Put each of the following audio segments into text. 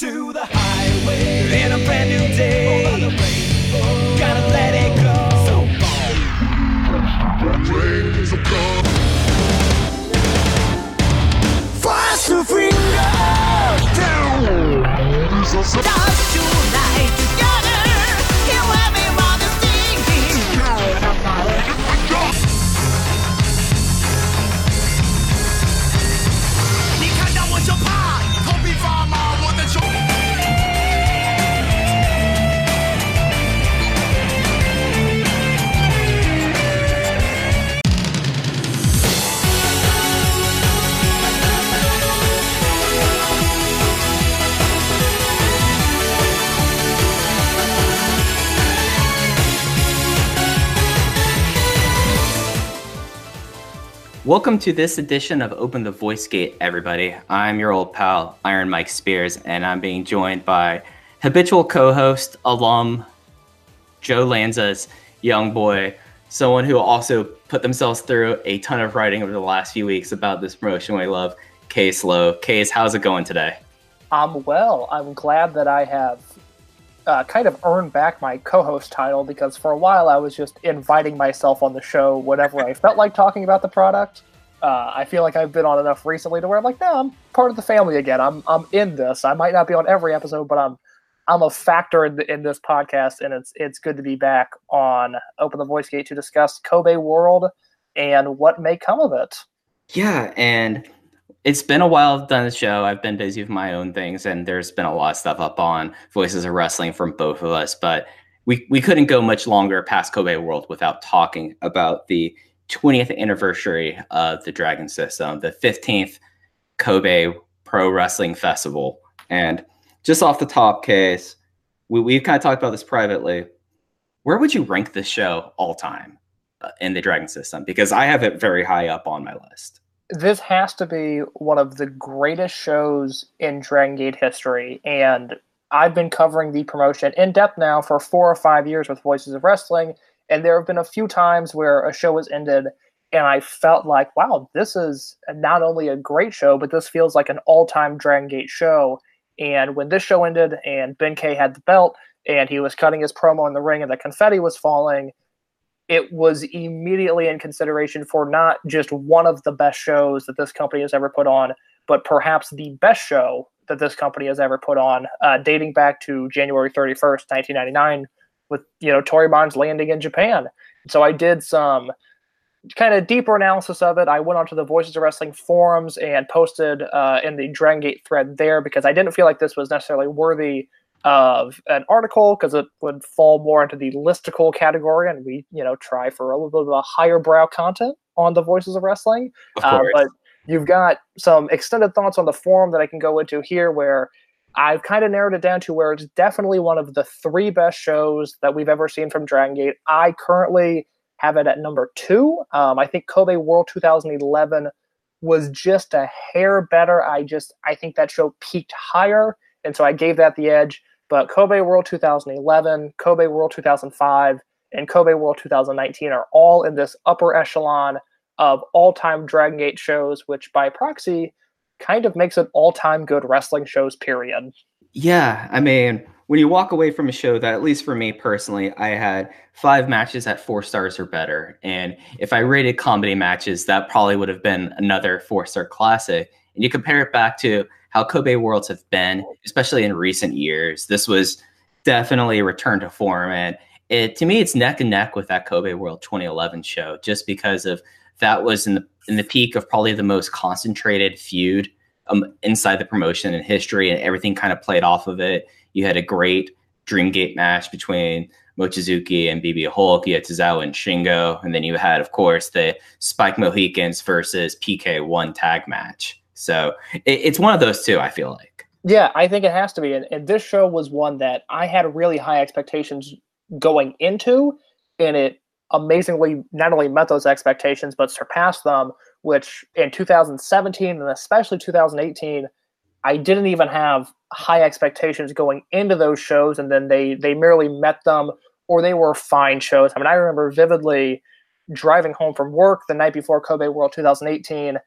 to the highway in a brand new day. Welcome to this edition of Open the Voice Gate, everybody. I'm your old pal, Iron Mike Spears, and I'm being joined by habitual co host, alum, Joe Lanza's young boy, someone who also put themselves through a ton of writing over the last few weeks about this promotion we love, Case Lowe. Case, how's it going today? I'm well. I'm glad that I have uh, kind of earned back my co-host title because for a while I was just inviting myself on the show whenever I felt like talking about the product. Uh, I feel like I've been on enough recently to where I'm like, no, I'm part of the family again. I'm I'm in this. I might not be on every episode, but I'm I'm a factor in, the, in this podcast, and it's it's good to be back on Open the Voice Gate to discuss Kobe World and what may come of it. Yeah, and it's been a while I've done the show. I've been busy with my own things, and there's been a lot of stuff up on Voices of Wrestling from both of us. But we we couldn't go much longer past Kobe World without talking about the 20th anniversary of the Dragon System, the 15th Kobe Pro Wrestling Festival, and just off the top, case we we've kind of talked about this privately. Where would you rank this show all time uh, in the Dragon System? Because I have it very high up on my list. This has to be one of the greatest shows in Dragon Gate history, and I've been covering the promotion in depth now for four or five years with Voices of Wrestling, and there have been a few times where a show has ended, and I felt like, wow, this is not only a great show, but this feels like an all-time Dragon Gate show. And when this show ended, and Ben K had the belt, and he was cutting his promo in the ring, and the confetti was falling, it was immediately in consideration for not just one of the best shows that this company has ever put on, but perhaps the best show that this company has ever put on, uh, dating back to January 31st, 1999, with you know Toryumon's landing in Japan. So I did some kind of deeper analysis of it. I went onto the Voices of Wrestling forums and posted uh, in the Dragon Gate thread there because I didn't feel like this was necessarily worthy of an article because it would fall more into the listicle category, and we, you know, try for a little bit of a higher brow content on the Voices of Wrestling. Of Uh, but you've got some extended thoughts on the forum that I can go into here, where I've kind of narrowed it down to where it's definitely one of the three best shows that we've ever seen from Dragon Gate. I currently have it at number two. Um, I think Kobe World 2011 was just a hair better. I just I think that show peaked higher, and so I gave that the edge. But Kobe World 2011, Kobe World 2005, and Kobe World 2019 are all in this upper echelon of all-time Dragon Gate shows, which by proxy kind of makes it all-time good wrestling shows. Period. Yeah, I mean, when you walk away from a show that, at least for me personally, I had five matches at four stars or better. And if I rated comedy matches, that probably would have been another four star classic. And you compare it back to how Kobe Worlds have been, especially in recent years, this was definitely a return to form. And it, to me, it's neck and neck with that Kobe World 2011 show, just because of that was in the in the peak of probably the most concentrated feud um, inside the promotion in history, and everything kind of played off of it. You had a great Dreamgate match between Mochizuki and BB Hulk. You had Tozawa and Shingo, and then you had, of course, the Spike Mohicans versus PK1 tag match. So it, it's one of those two. I feel like. Yeah, I think it has to be. And, and this show was one that I had really high expectations going into, and it amazingly not only met those expectations but surpassed them. Which in 2017 and especially 2018, I didn't even have high expectations going into those shows, and then they they merely met them or they were fine shows. I mean, I remember vividly driving home from work the night before Kobe World 2018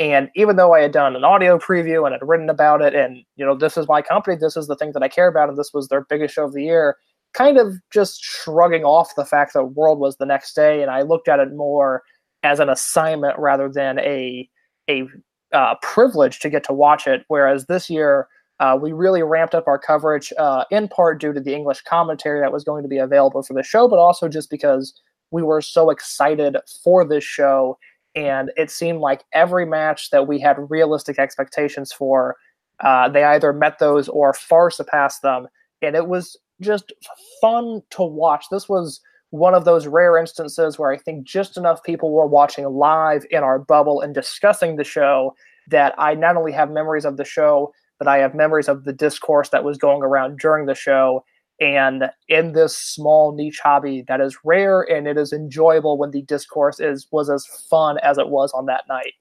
And even though I had done an audio preview and had written about it, and you know, this is my company, this is the thing that I care about, and this was their biggest show of the year, kind of just shrugging off the fact that World was the next day, and I looked at it more as an assignment rather than a a uh, privilege to get to watch it. Whereas this year, uh, we really ramped up our coverage, uh, in part due to the English commentary that was going to be available for the show, but also just because we were so excited for this show and it seemed like every match that we had realistic expectations for, uh, they either met those or far surpassed them, and it was just fun to watch. This was one of those rare instances where I think just enough people were watching live in our bubble and discussing the show that I not only have memories of the show, but I have memories of the discourse that was going around during the show and in this small niche hobby that is rare and it is enjoyable when the discourse is was as fun as it was on that night.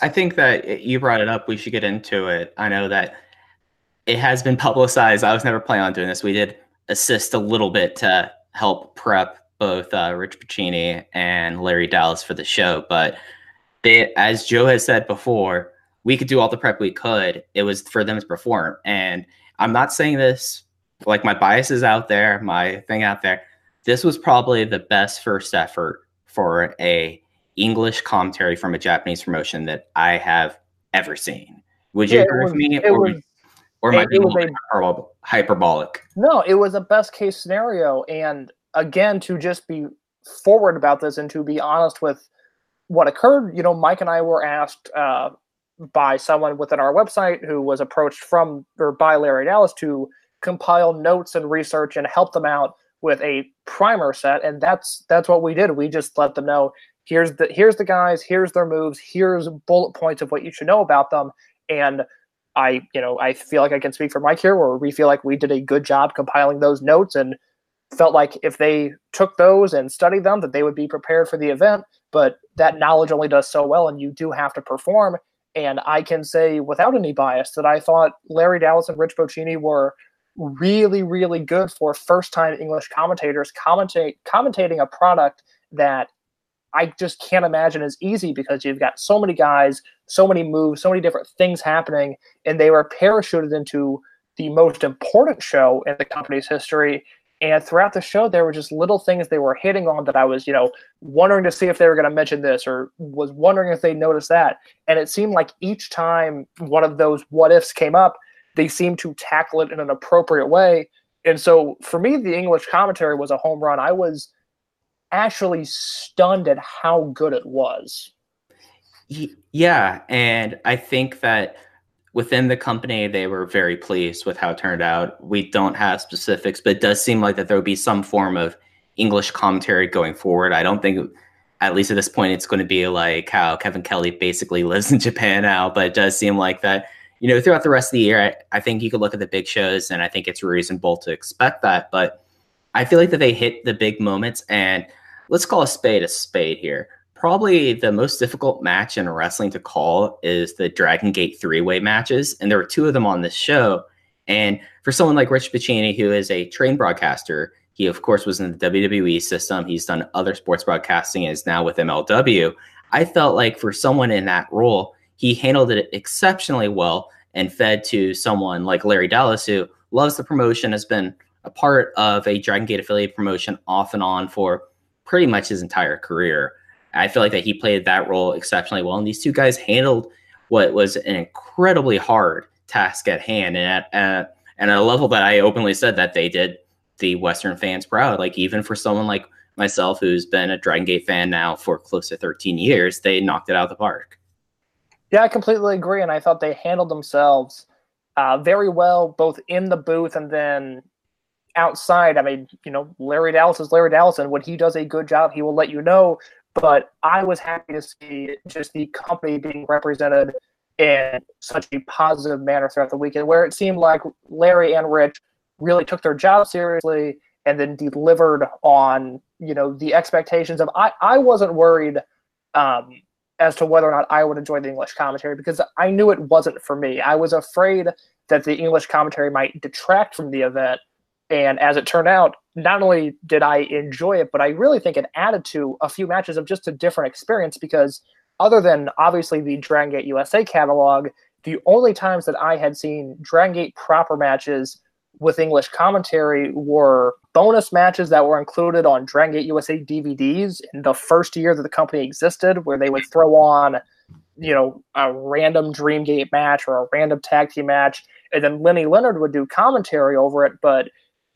I think that you brought it up. We should get into it. I know that it has been publicized. I was never planning on doing this. We did assist a little bit to help prep both uh, rich Bocchini and larry dallas for the show but they, as joe has said before we could do all the prep we could. It was for them to perform. And i'm not saying this like my biases out there, my thing out there. This was probably the best first effort for a English commentary from a Japanese promotion that I have ever seen. Would you Yeah, agree was- with me, or, was- or am it- being it was a hyperbolic? No, it was a best case scenario. And again, to just be forward about this and to be honest with what occurred, you know, Mike and I were asked uh, by someone within our website who was approached from or by Larry Dallas to compile notes and research and help them out with a primer set. And that's that's what we did. We just let them know here's the here's the guys, here's their moves, here's bullet points of what you should know about them. And I, you know, I feel like I can speak for Mike here, where we feel like we did a good job compiling those notes and felt like if they took those and studied them, that they would be prepared for the event. But that knowledge only does so well, and you do have to perform. And I can say without any bias that I thought Larry Dallas and Rich Bocchini were really, really good for first-time English commentators commentate commentating a product that I just can't imagine is easy because you've got so many guys, so many moves, so many different things happening, and they were parachuted into the most important show in the company's history. And throughout the show, there were just little things they were hitting on that I was, you know, wondering to see if they were going to mention this or was wondering if they noticed that. And it seemed like each time one of those what ifs came up, they seem to tackle it in an appropriate way. And so for me, the English commentary was a home run. I was actually stunned at how good it was. Yeah, and I think that within the company they were very pleased with how it turned out. We don't have specifics, but it does seem like that there would be some form of English commentary going forward. I don't think at least at this point it's going to be like how Kevin Kelly basically lives in Japan now, but it does seem like that you know throughout the rest of the year I, I think you could look at the big shows and I think it's reasonable to expect that, but I feel like that they hit the big moments and let's call a spade a spade here probably the most difficult match in wrestling to call is the Dragon Gate three way matches. And there were two of them on this show. And for someone like Rich Bocchini, who is a trained broadcaster, he of course was in the WWE system. He's done other sports broadcasting and is now with MLW. I felt like for someone in that role, he handled it exceptionally well and fed to someone like Larry Dallas, who loves the promotion, has been a part of a Dragon Gate affiliate promotion off and on for pretty much his entire career. I feel like that he played that role exceptionally well, and these two guys handled what was an incredibly hard task at hand, and at, at and at a level that I openly said that they did the Western fans proud. Like even for someone like myself, who's been a Dragon Gate fan now for close to 13 years, they knocked it out of the park. Yeah, I completely agree. And I thought they handled themselves uh, very well, both in the booth and then outside. I mean, you know, Larry Dallas is Larry Dallas, and when he does a good job, he will let you know. But I was happy to see just the company being represented in such a positive manner throughout the weekend, where it seemed like Larry and Rich really took their job seriously and then delivered on you know the expectations of I, I wasn't worried um, as to whether or not I would enjoy the English commentary because I knew it wasn't for me. I was afraid that the English commentary might detract from the event. And as it turned out, not only did I enjoy it, but I really think it added to a few matches of just a different experience because other than obviously the Dragon Gate USA catalog, the only times that I had seen Dragon Gate proper matches with English commentary were bonus matches that were included on Dragon Gate USA DVDs in the first year that the company existed, where they would throw on, you know, a random Dreamgate match or a random tag team match, and then Lenny Leonard would do commentary over it, but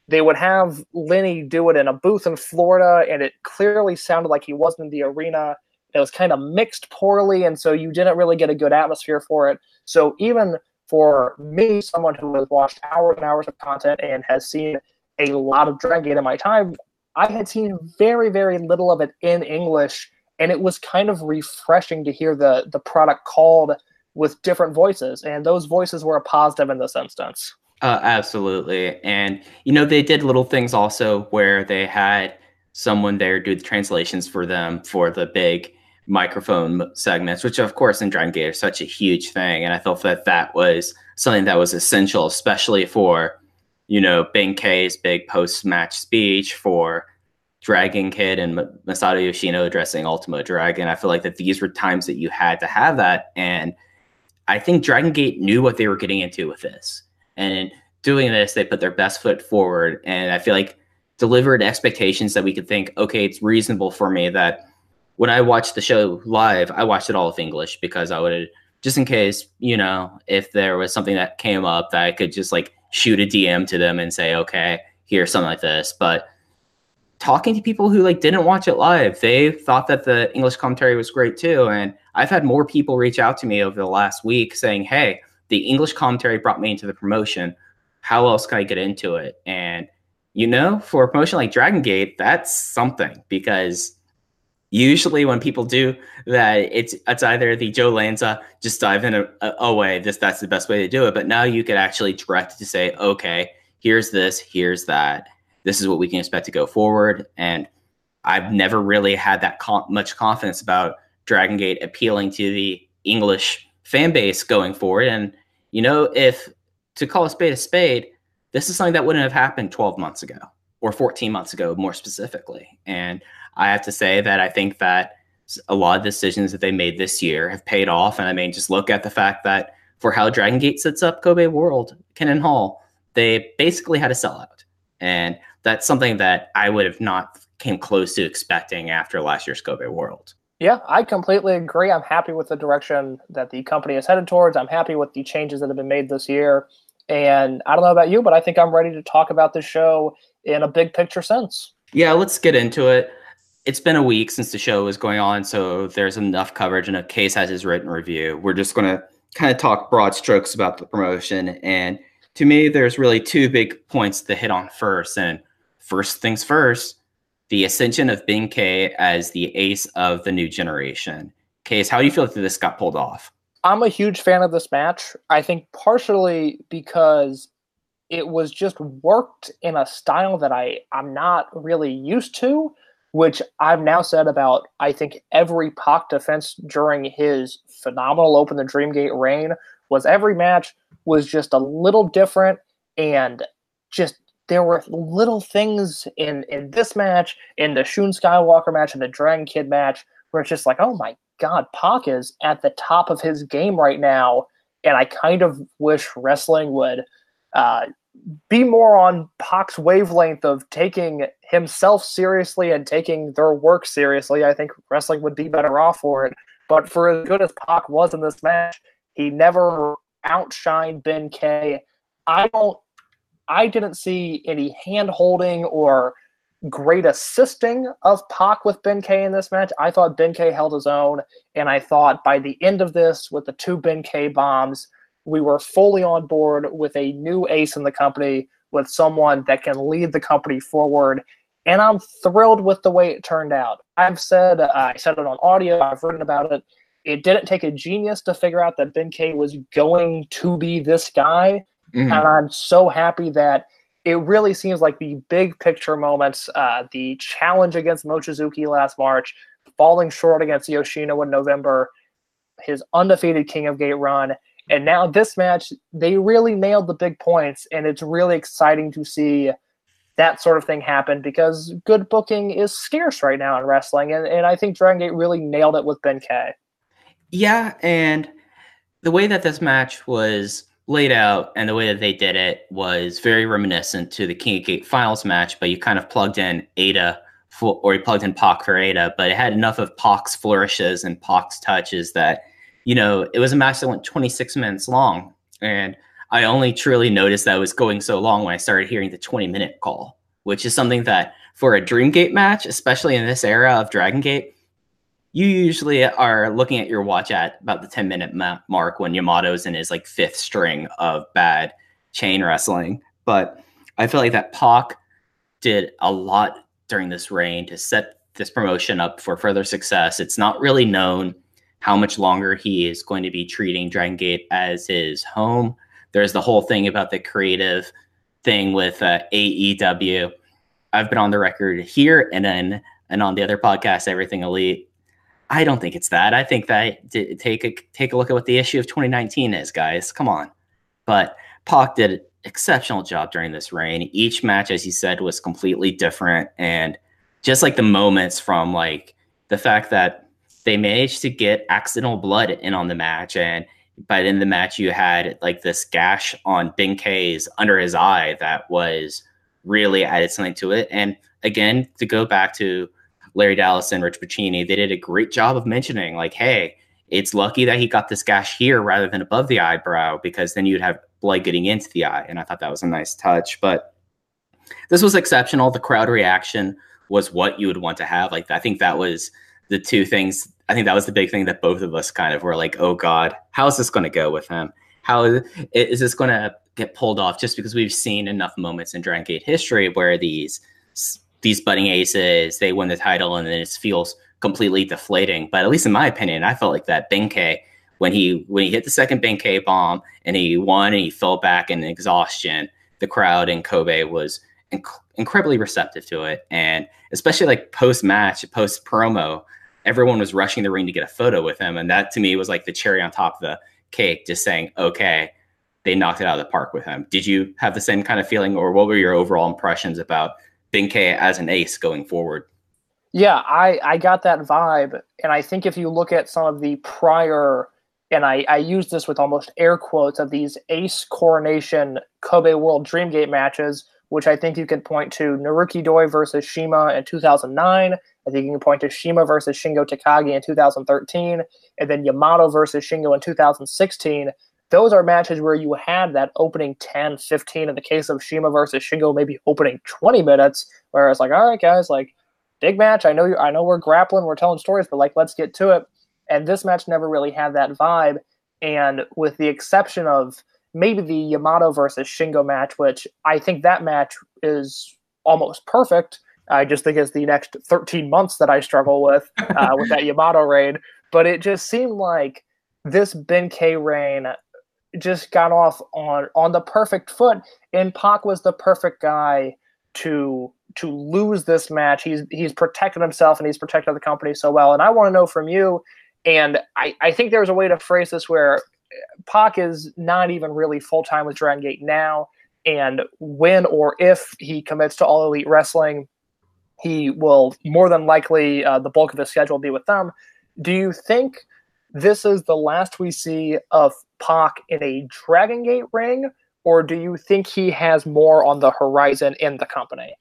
they would have Lenny do it in a booth in Florida, and it clearly sounded like he wasn't in the arena. It was kind of mixed poorly, and so you didn't really get a good atmosphere for it. So even for me, someone who has watched hours and hours of content and has seen a lot of Dragon Gate in my time, I had seen very, very little of it in English, and it was kind of refreshing to hear the the product called with different voices, and those voices were a positive in this instance. Uh, absolutely. And, you know, they did little things also where they had someone there do the translations for them for the big microphone segments, which, of course, in Dragon Gate are such a huge thing. And I felt that that was something that was essential, especially for, you know, Ben-K's big post match speech for Dragon Kid and Masato Yoshino addressing Ultimo Dragon. I feel like that these were times that you had to have that. And I think Dragon Gate knew what they were getting into with this and in doing this, they put their best foot forward. And I feel like delivered expectations that we could think, okay, it's reasonable for me that when I watched the show live, I watched it all with English because I would just in case, you know, if there was something that came up that I could just like shoot a DM to them and say, okay, here's something like this. But talking to people who like didn't watch it live, they thought that the English commentary was great too. And I've had more people reach out to me over the last week saying, hey, the English commentary brought me into the promotion. How else can I get into it? And you know, for a promotion like Dragon Gate, that's something because usually when people do that, it's it's either the Joe Lanza just dive in a, a, away. This that's the best way to do it. But now you could actually direct to say, okay, here's this, here's that. This is what we can expect to go forward. And I've never really had that com- much confidence about Dragon Gate appealing to the English fan base going forward. And, you know, if to call a spade a spade, this is something that wouldn't have happened 12 months ago or 14 months ago, more specifically. And I have to say that I think that a lot of decisions that they made this year have paid off. And I mean, just look at the fact that for how Dragon Gate sets up Kobe World, Kinen Hall, they basically had a sellout. And that's something that I would have not came close to expecting after last year's Kobe World. Yeah, I completely agree. I'm happy with the direction that the company is headed towards. I'm happy with the changes that have been made this year. And I don't know about you, but I think I'm ready to talk about this show in a big picture sense. Yeah, let's get into it. It's been a week since the show was going on, so there's enough coverage, and case has his written review. We're just going to kind of talk broad strokes about the promotion. And to me, there's really two big points to hit on first. And first things first, the ascension of Ben-K as the ace of the new generation. Case, how do you feel that this got pulled off? I'm a huge fan of this match. I think partially because it was just worked in a style that I I'm not really used to, which I've now said about I think every Pac defense during his phenomenal Open the Dreamgate reign was every match was just a little different and just there were little things in in this match, in the Shun Skywalker match, and the Dragon Kid match, where it's just like, oh my god, Pac is at the top of his game right now, and I kind of wish wrestling would uh, be more on Pac's wavelength of taking himself seriously and taking their work seriously. I think wrestling would be better off for it. But for as good as Pac was in this match, he never outshined Ben-K. I don't I didn't see any hand holding or great assisting of Pac with Ben-K in this match. I thought Ben-K held his own, and I thought by the end of this, with the two Ben-K bombs, we were fully on board with a new ace in the company, with someone that can lead the company forward. And I'm thrilled with the way it turned out. I've said, uh, I said it on audio, I've written about it. It didn't take a genius to figure out that Ben-K was going to be this guy Mm-hmm. And I'm so happy that it really seems like the big picture moments, uh, the challenge against Mochizuki last March, falling short against Yoshino in November, his undefeated King of Gate run, and now this match, they really nailed the big points, and it's really exciting to see that sort of thing happen because good booking is scarce right now in wrestling, and, and I think Dragon Gate really nailed it with Ben-K. Yeah, and the way that this match was laid out and the way that they did it was very reminiscent to the King of Gate Finals match, but you kind of plugged in Eita for, or you plugged in Pac for Eita, but it had enough of Pac's flourishes and Pac's touches that, you know, it was a match that went 26 minutes long. And I only truly noticed that it was going so long when I started hearing the 20 minute call, which is something that for a Dreamgate match, especially in this era of Dragon Gate, you usually are looking at your watch at about the 10 minute ma- mark when Yamato's in his like fifth string of bad chain wrestling. But I feel like that Pac did a lot during this reign to set this promotion up for further success. It's not really known how much longer he is going to be treating Dragon Gate as his home. There's the whole thing about the creative thing with uh, AEW. I've been on the record here and then and on the other podcast, Everything Elite. I don't think it's that. I think that take a take a look at what the issue of 2019 is, guys. Come on. But Pac did an exceptional job during this reign. Each match, as you said, was completely different, and just like the moments from like the fact that they managed to get accidental blood in on the match, and by the end of the match you had like this gash on Ben K's under his eye that was really added something to it. And again, to go back to Larry Dallas and Rich Bocchini, they did a great job of mentioning, like, hey, it's lucky that he got this gash here rather than above the eyebrow, because then you'd have blood getting into the eye. And I thought that was a nice touch. But this was exceptional. The crowd reaction was what you would want to have. Like, I think that was the two things. I think that was the big thing that both of us kind of were like, oh God, how is this going to go with him? How is, is this going to get pulled off? Just because we've seen enough moments in Dragon Gate history where these these budding aces, they win the title, and then it feels completely deflating. But at least in my opinion, I felt like that Ben-K when he when he hit the second Ben-K bomb and he won and he fell back in exhaustion, the crowd in Kobe was inc- incredibly receptive to it, and especially like post match, post promo, everyone was rushing the ring to get a photo with him, and that to me was like the cherry on top of the cake, just saying, okay, they knocked it out of the park with him. Did you have the same kind of feeling, or what were your overall impressions about Ben-K as an ace going forward? Yeah, I, I got that vibe. And I think if you look at some of the prior, and I, I use this with almost air quotes, of these ace coronation Kobe World Dreamgate matches, which I think you can point to Naruki Doi versus CIMA in 2009. I think you can point to CIMA versus Shingo Takagi in 2013, and then Yamato versus Shingo in 2016. Those are matches where you had that opening 10, 15, in the case of CIMA versus Shingo, maybe opening 20 minutes, where it's like, all right, guys, like, big match. I know you I know we're grappling, we're telling stories, but like let's get to it. And this match never really had that vibe. And with the exception of maybe the Yamato versus Shingo match, which I think that match is almost perfect. I just think it's the next 13 months that I struggle with uh, with that Yamato reign. But it just seemed like this Ben-K reign just got off on on the perfect foot, and Pac was the perfect guy to to lose this match. He's he's protected himself and he's protected the company so well. And I want to know from you, and I, I think there's a way to phrase this where Pac is not even really full time with Dragon Gate now. And when or if he commits to All Elite Wrestling, he will more than likely uh, the bulk of his schedule will be with them. Do you think this is the last we see of Pac in a Dragon Gate ring, or do you think he has more on the horizon in the company?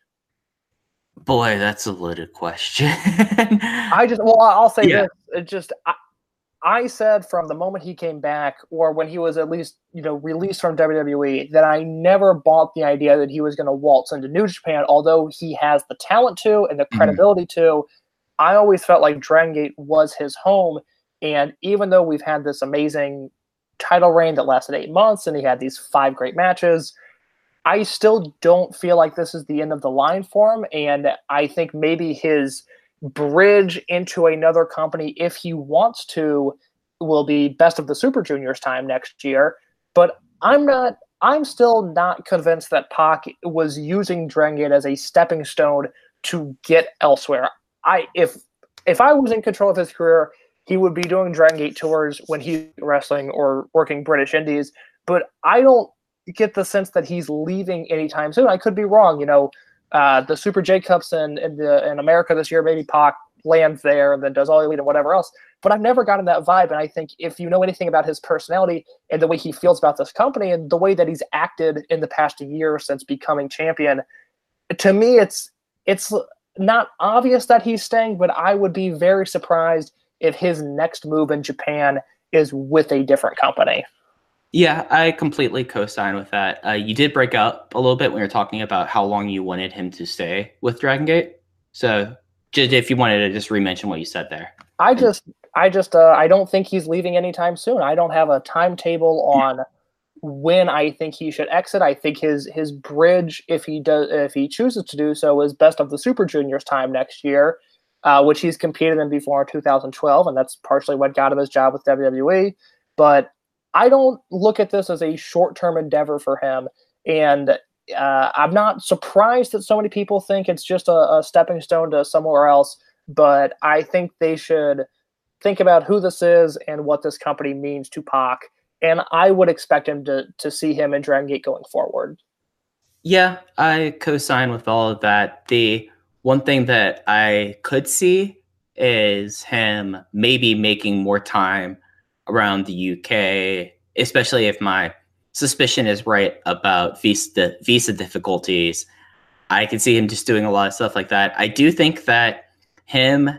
Boy, that's a loaded question. I just well, I'll say Yeah. this: it just I, I said from the moment he came back, or when he was at least you know released from WWE, that I never bought the idea that he was going to waltz into New Japan. Although he has the talent to and the Mhm. credibility to, I always felt like Dragon Gate was his home. And even though we've had this amazing title reign that lasted eight months, and he had these five great matches. I still don't feel like this is the end of the line for him. And I think maybe his bridge into another company, if he wants to, will be best of the Super Juniors time next year. But I'm not, I'm still not convinced that Pac was using Dragon Gate as a stepping stone to get elsewhere. I, if, if I was in control of his career, he would be doing Dragon Gate tours when he's wrestling or working British Indies. But I don't get the sense that he's leaving anytime soon. I could be wrong. You know, uh, the Super J Cups in in, the, in America this year, maybe Pac lands there and then does all elite and whatever else. but I've never gotten that vibe. And I think if you know anything about his personality and the way he feels about this company and the way that he's acted in the past year since becoming champion, to me, it's it's not obvious that he's staying, but I would be very surprised if his next move in Japan is with a different company. Yeah, I completely co-sign with that. Uh, you did break up a little bit when you're talking about how long you wanted him to stay with Dragon Gate. So, just if you wanted to just re-mention what you said there. I just, I just, uh, I don't think he's leaving anytime soon. I don't have a timetable on when I think he should exit. I think his his bridge, if he does, if he chooses to do so, is best of the Super Juniors time next year, uh, which he's competed in before in 2012, and that's partially what got him his job with WWE. But I don't look at this as a short term endeavor for him. And uh, I'm not surprised that so many people think it's just a, a, stepping stone to somewhere else. But I think they should think about who this is and what this company means to Pac. And I would expect him to, to see him in Dragon Gate going forward. Yeah, I co sign with all of that. The one thing that I could see is him maybe making more time around the UK, especially if my suspicion is right about visa visa difficulties. I can see him just doing a lot of stuff like that. I do think that him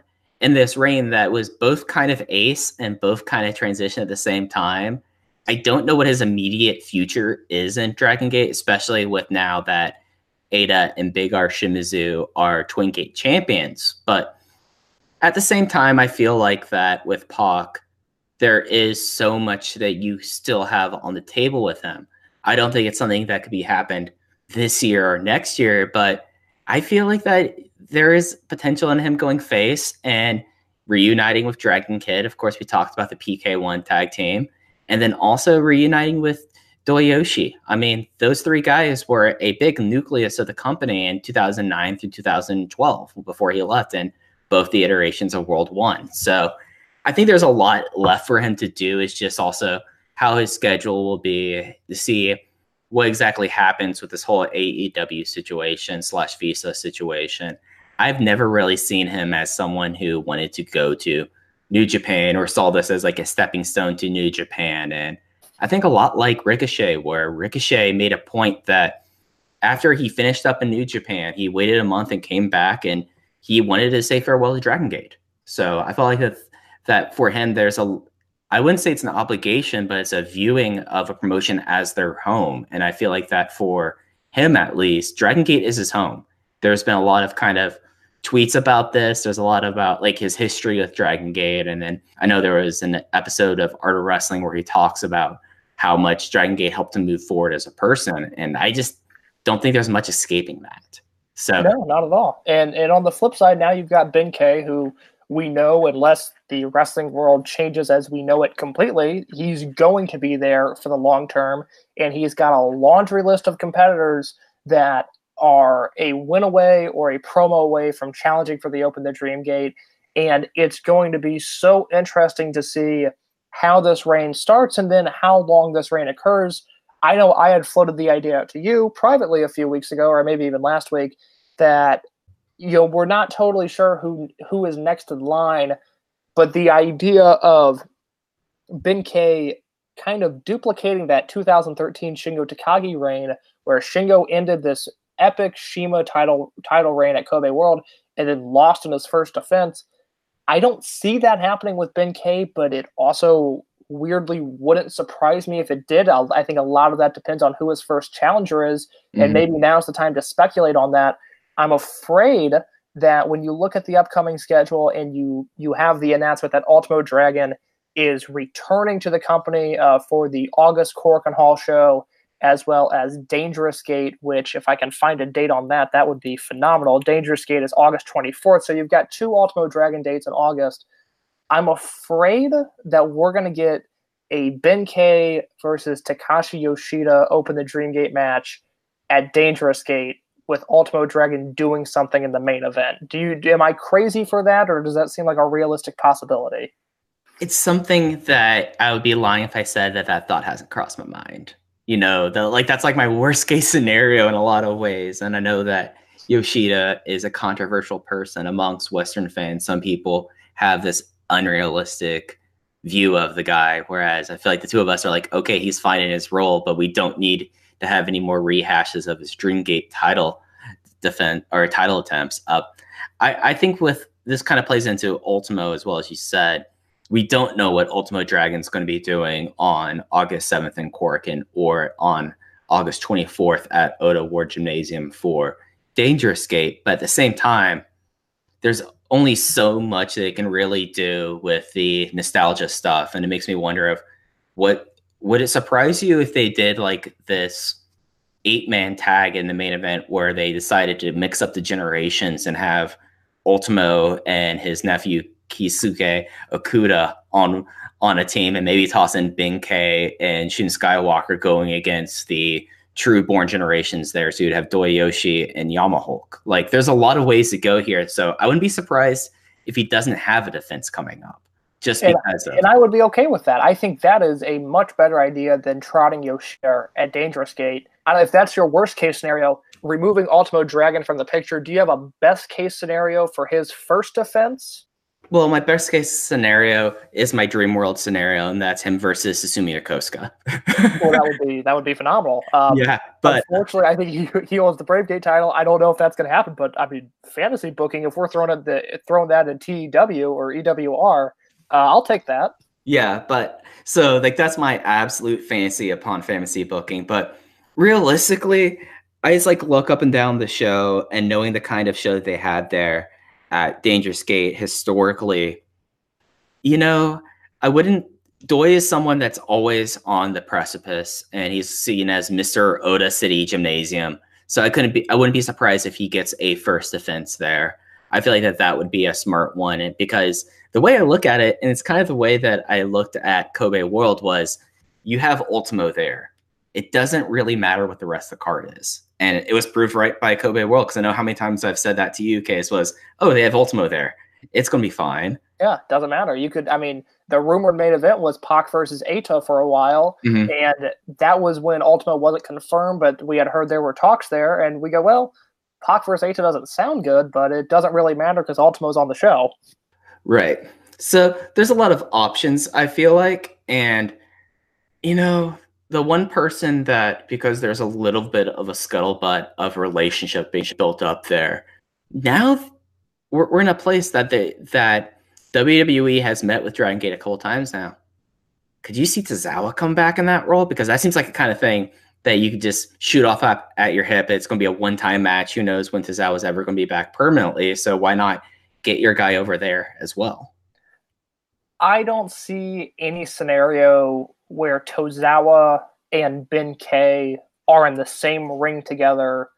in this reign that was both kind of ace and both kind of transition at the same time. I don't know what his immediate future is in Dragon Gate, especially with now that Eita and Big R Shimizu are Twin Gate champions. But at the same time, I feel like that with Pac, there is so much that you still have on the table with him. I don't think it's something that could be happened this year or next year, but I feel like that there is potential in him going face and reuniting with Dragon Kid. Of course, we talked about the PK1 tag team, and then also reuniting with Doyoshi. I mean, those three guys were a big nucleus of the company in 2009 through 2012 before he left in both the iterations of World One. So I think there's a lot left for him to do. It's just also how his schedule will be to see what exactly happens with this whole AEW situation slash visa situation. I've never really seen him as someone who wanted to go to New Japan or saw this as like a stepping stone to New Japan. And I think a lot like Ricochet, where Ricochet made a point that after he finished up in New Japan, he waited a month and came back and he wanted to say farewell to Dragon Gate. So I felt like that that for him there's a I wouldn't say it's an obligation, but it's a viewing of a promotion as their home. And I feel like that for him at least, Dragon Gate is his home. There's been a lot of kind of tweets about this. There's a lot about like his history with Dragon Gate. And then I know there was an episode of Art of Wrestling where he talks about how much Dragon Gate helped him move forward as a person. And I just don't think there's much escaping that. So no, not at all. And and on the flip side, now you've got Ben K, who we know unless the wrestling world changes as we know it completely, he's going to be there for the long term. And he's got a laundry list of competitors that are a win away or a promo away from challenging for the Open the Dream Gate. And it's going to be so interesting to see how this reign starts and then how long this reign occurs. I know I had floated the idea out to you privately a few weeks ago, or maybe even last week, that you know we're not totally sure who who is next in line, but the idea of Ben K kind of duplicating that 2013 Shingo Takagi reign, where Shingo ended this epic CIMA title title reign at Kobe World and then lost in his first defense. I don't see that happening with Ben K, but it also weirdly wouldn't surprise me if it did. I'll, i think a lot of that depends on who his first challenger is, mm-hmm. and maybe now's the time to speculate on that. I'm afraid that when you look at the upcoming schedule and you you have the announcement that Ultimo Dragon is returning to the company uh, for the August Korakuen Hall show, as well as Dangerous Gate, which if I can find a date on that, that would be phenomenal. Dangerous Gate is August 24th, so you've got two Ultimo Dragon dates in August. I'm afraid that we're going to get a Ben K versus Takashi Yoshida Open the Dream Gate match at Dangerous Gate with Ultimo Dragon doing something in the main event. Do you am I crazy for that, or does that seem like a realistic possibility? It's something that I would be lying if I said that that thought hasn't crossed my mind. You know, the, like that's like my worst case scenario in a lot of ways, and I know that Yoshida is a controversial person amongst Western fans. Some people have this unrealistic view of the guy. Whereas I feel like the two of us are like, okay, he's fine in his role, but we don't need to have any more rehashes of his Dreamgate title defense or title attempts. Uh, I, I think with this kind of plays into Ultimo as well as you said. We don't know what Ultimo Dragon's going to be doing on August 7th in Korakuen or on August 24th at Oda Ward Gymnasium for Dangerous Gate. But at the same time, there's only so much they can really do with the nostalgia stuff. And it makes me wonder of what would it surprise you if they did like this eight man tag in the main event where they decided to mix up the generations and have Ultimo and his nephew Kisuke Okuda on on a team and maybe toss in Ben-K and Shun Skywalker going against the true born generations there. So you'd have Doyoshi and Yamahulk. Like there's a lot of ways to go here. So I wouldn't be surprised if he doesn't have a defense coming up. Just And- because of And I would be okay with that. I think that is a much better idea than trotting Yoshida at Dangerous Gate. And if that's your worst case scenario, removing Ultimo Dragon from the picture, do you have a best case scenario for his first defense? well, my best case scenario is my dream world scenario, and that's him versus Susumu Yokosuka. Well, that would be that would be phenomenal. Um, yeah, but unfortunately, I think he, he owns the Brave Gate title. I don't know if that's going to happen, but I mean, fantasy booking. If we're throwing the throwing that in TEW or EWR, uh, I'll take that. Yeah, but so like that's my absolute fantasy upon fantasy booking. But realistically, I just like look up and down the show and knowing the kind of show that they had there at Dangerous Gate historically, you know, I wouldn't Doi is someone that's always on the precipice and he's seen as Mr. Oda City Gymnasium. So I couldn't be I wouldn't be surprised if he gets a first defense there. I feel like that that would be a smart one and because the way I look at it, and it's kind of the way that I looked at Kobe World was you have Ultimo there. It doesn't really matter what the rest of the card is. And it was proved right by Kobe World because I know how many times I've said that to you, Case, was, oh, they have Ultimo there. It's going to be fine. Yeah, doesn't matter. You could, I mean, the rumored main event was Pac versus Eita for a while, Mhm. and that was when Ultimo wasn't confirmed, but we had heard there were talks there, and we go, well, Pac versus Eita doesn't sound good, but it doesn't really matter because Ultimo's on the show. Right. So there's a lot of options, I feel like. And, you know, the one person that, because there's a little bit of a scuttlebutt of relationship being built up there, now we're, we're in a place that they, that WWE has met with Dragon Gate a couple times now. Could you see Tozawa come back in that role? Because that seems like a kind of thing that you could just shoot off at, at your hip. It's going to be a one time match. Who knows when Tozawa is ever going to be back permanently? So why not get your guy over there as well? I don't see any scenario where Tozawa and Ben K are in the same ring together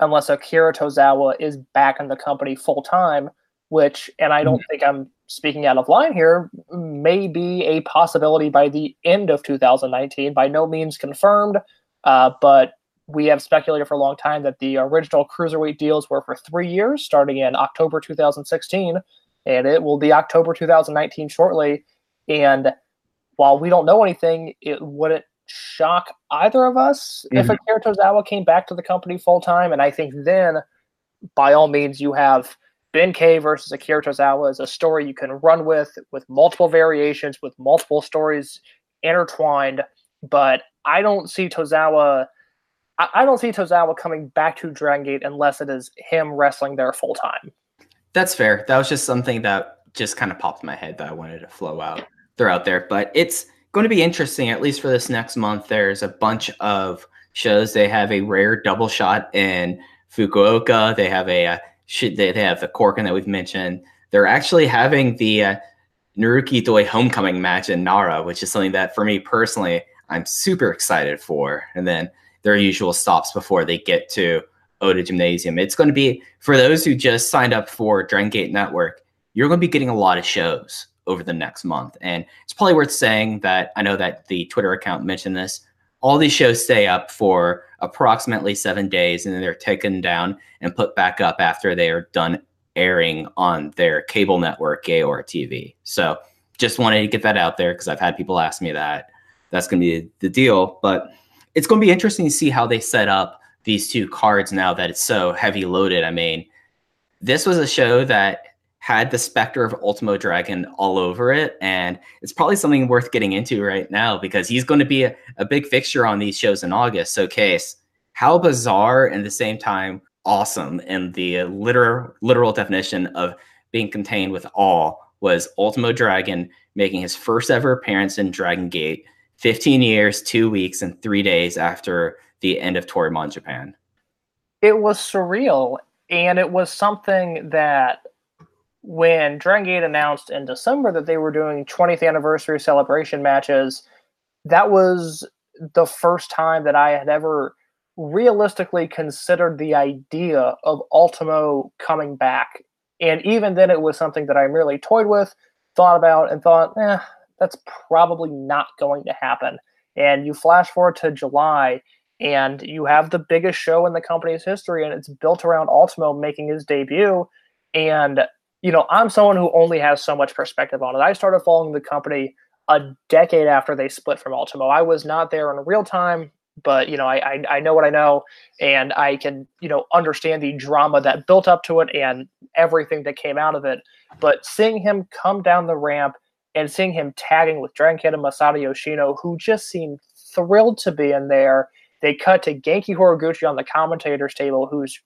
unless Akira Tozawa is back in the company full time, which, and I don't mm-hmm. think I'm speaking out of line here, may be a possibility by the end of 2019. By no means confirmed, uh, but we have speculated for a long time that the original cruiserweight deals were for three years, starting in October 2016 and it will be October 2019 shortly. And while we don't know anything, it wouldn't shock either of us if Mhm. Akira Tozawa came back to the company full time. And I think then, by all means, you have Ben K versus Akira Tozawa as a story you can run with, with multiple variations, with multiple stories intertwined. But I don't see Tozawa. I don't see Tozawa coming back to Dragon Gate unless it is him wrestling there full time. That's fair. That was just something that just kind of popped in my head that I wanted to flow out throw out there. But it's going to be interesting, at least for this next month. There's a bunch of shows. They have a rare double shot in Fukuoka. They have a uh. They, have the Korakuen that we've mentioned. They're actually having the uh, Naruki Doi homecoming match in Nara, which is something that for me personally, I'm super excited for. And then their usual stops before they get to Oda Gymnasium. It's going to be for those who just signed up for Dragon Gate Network. You're going to be getting a lot of shows over the next month, and it's probably worth saying that I know that the Twitter account mentioned this. All these shows stay up for approximately seven days, and then they're taken down and put back up after they are done airing on their cable network, GAORA TV. So, just wanted to get that out there because I've had people ask me that. That's going to be the deal, but it's going to be interesting to see how they set up these two cards now that it's so heavy loaded. I mean, this was a show that had the specter of Ultimo Dragon all over it. And it's probably something worth getting into right now because he's going to be a, a big fixture on these shows in August. So, Case, how bizarre and the same time awesome in the literal, literal definition of being contained with awe was Ultimo Dragon making his first ever appearance in Dragon Gate 15 years, two weeks, and three days after the end of Toryumon Japan. It was surreal. And it was something that when Dragon Gate announced in December that they were doing 20th anniversary celebration matches, that was the first time that I had ever realistically considered the idea of Ultimo coming back. And even then, it was something that I merely toyed with, thought about, and thought, eh, that's probably not going to happen. And you flash forward to July, and you have the biggest show in the company's history, and it's built around Ultimo making his debut. And you know, I'm someone who only has so much perspective on it. I started following the company a decade after they split from Ultimo. I was not there in real time, but you know, I, I, I know what I know, and I can you know understand the drama that built up to it and everything that came out of it. But seeing him come down the ramp and seeing him tagging with Dragon Kid and Masato Yoshino, who just seemed thrilled to be in there. They cut to Genki Horiguchi on the commentators table, who's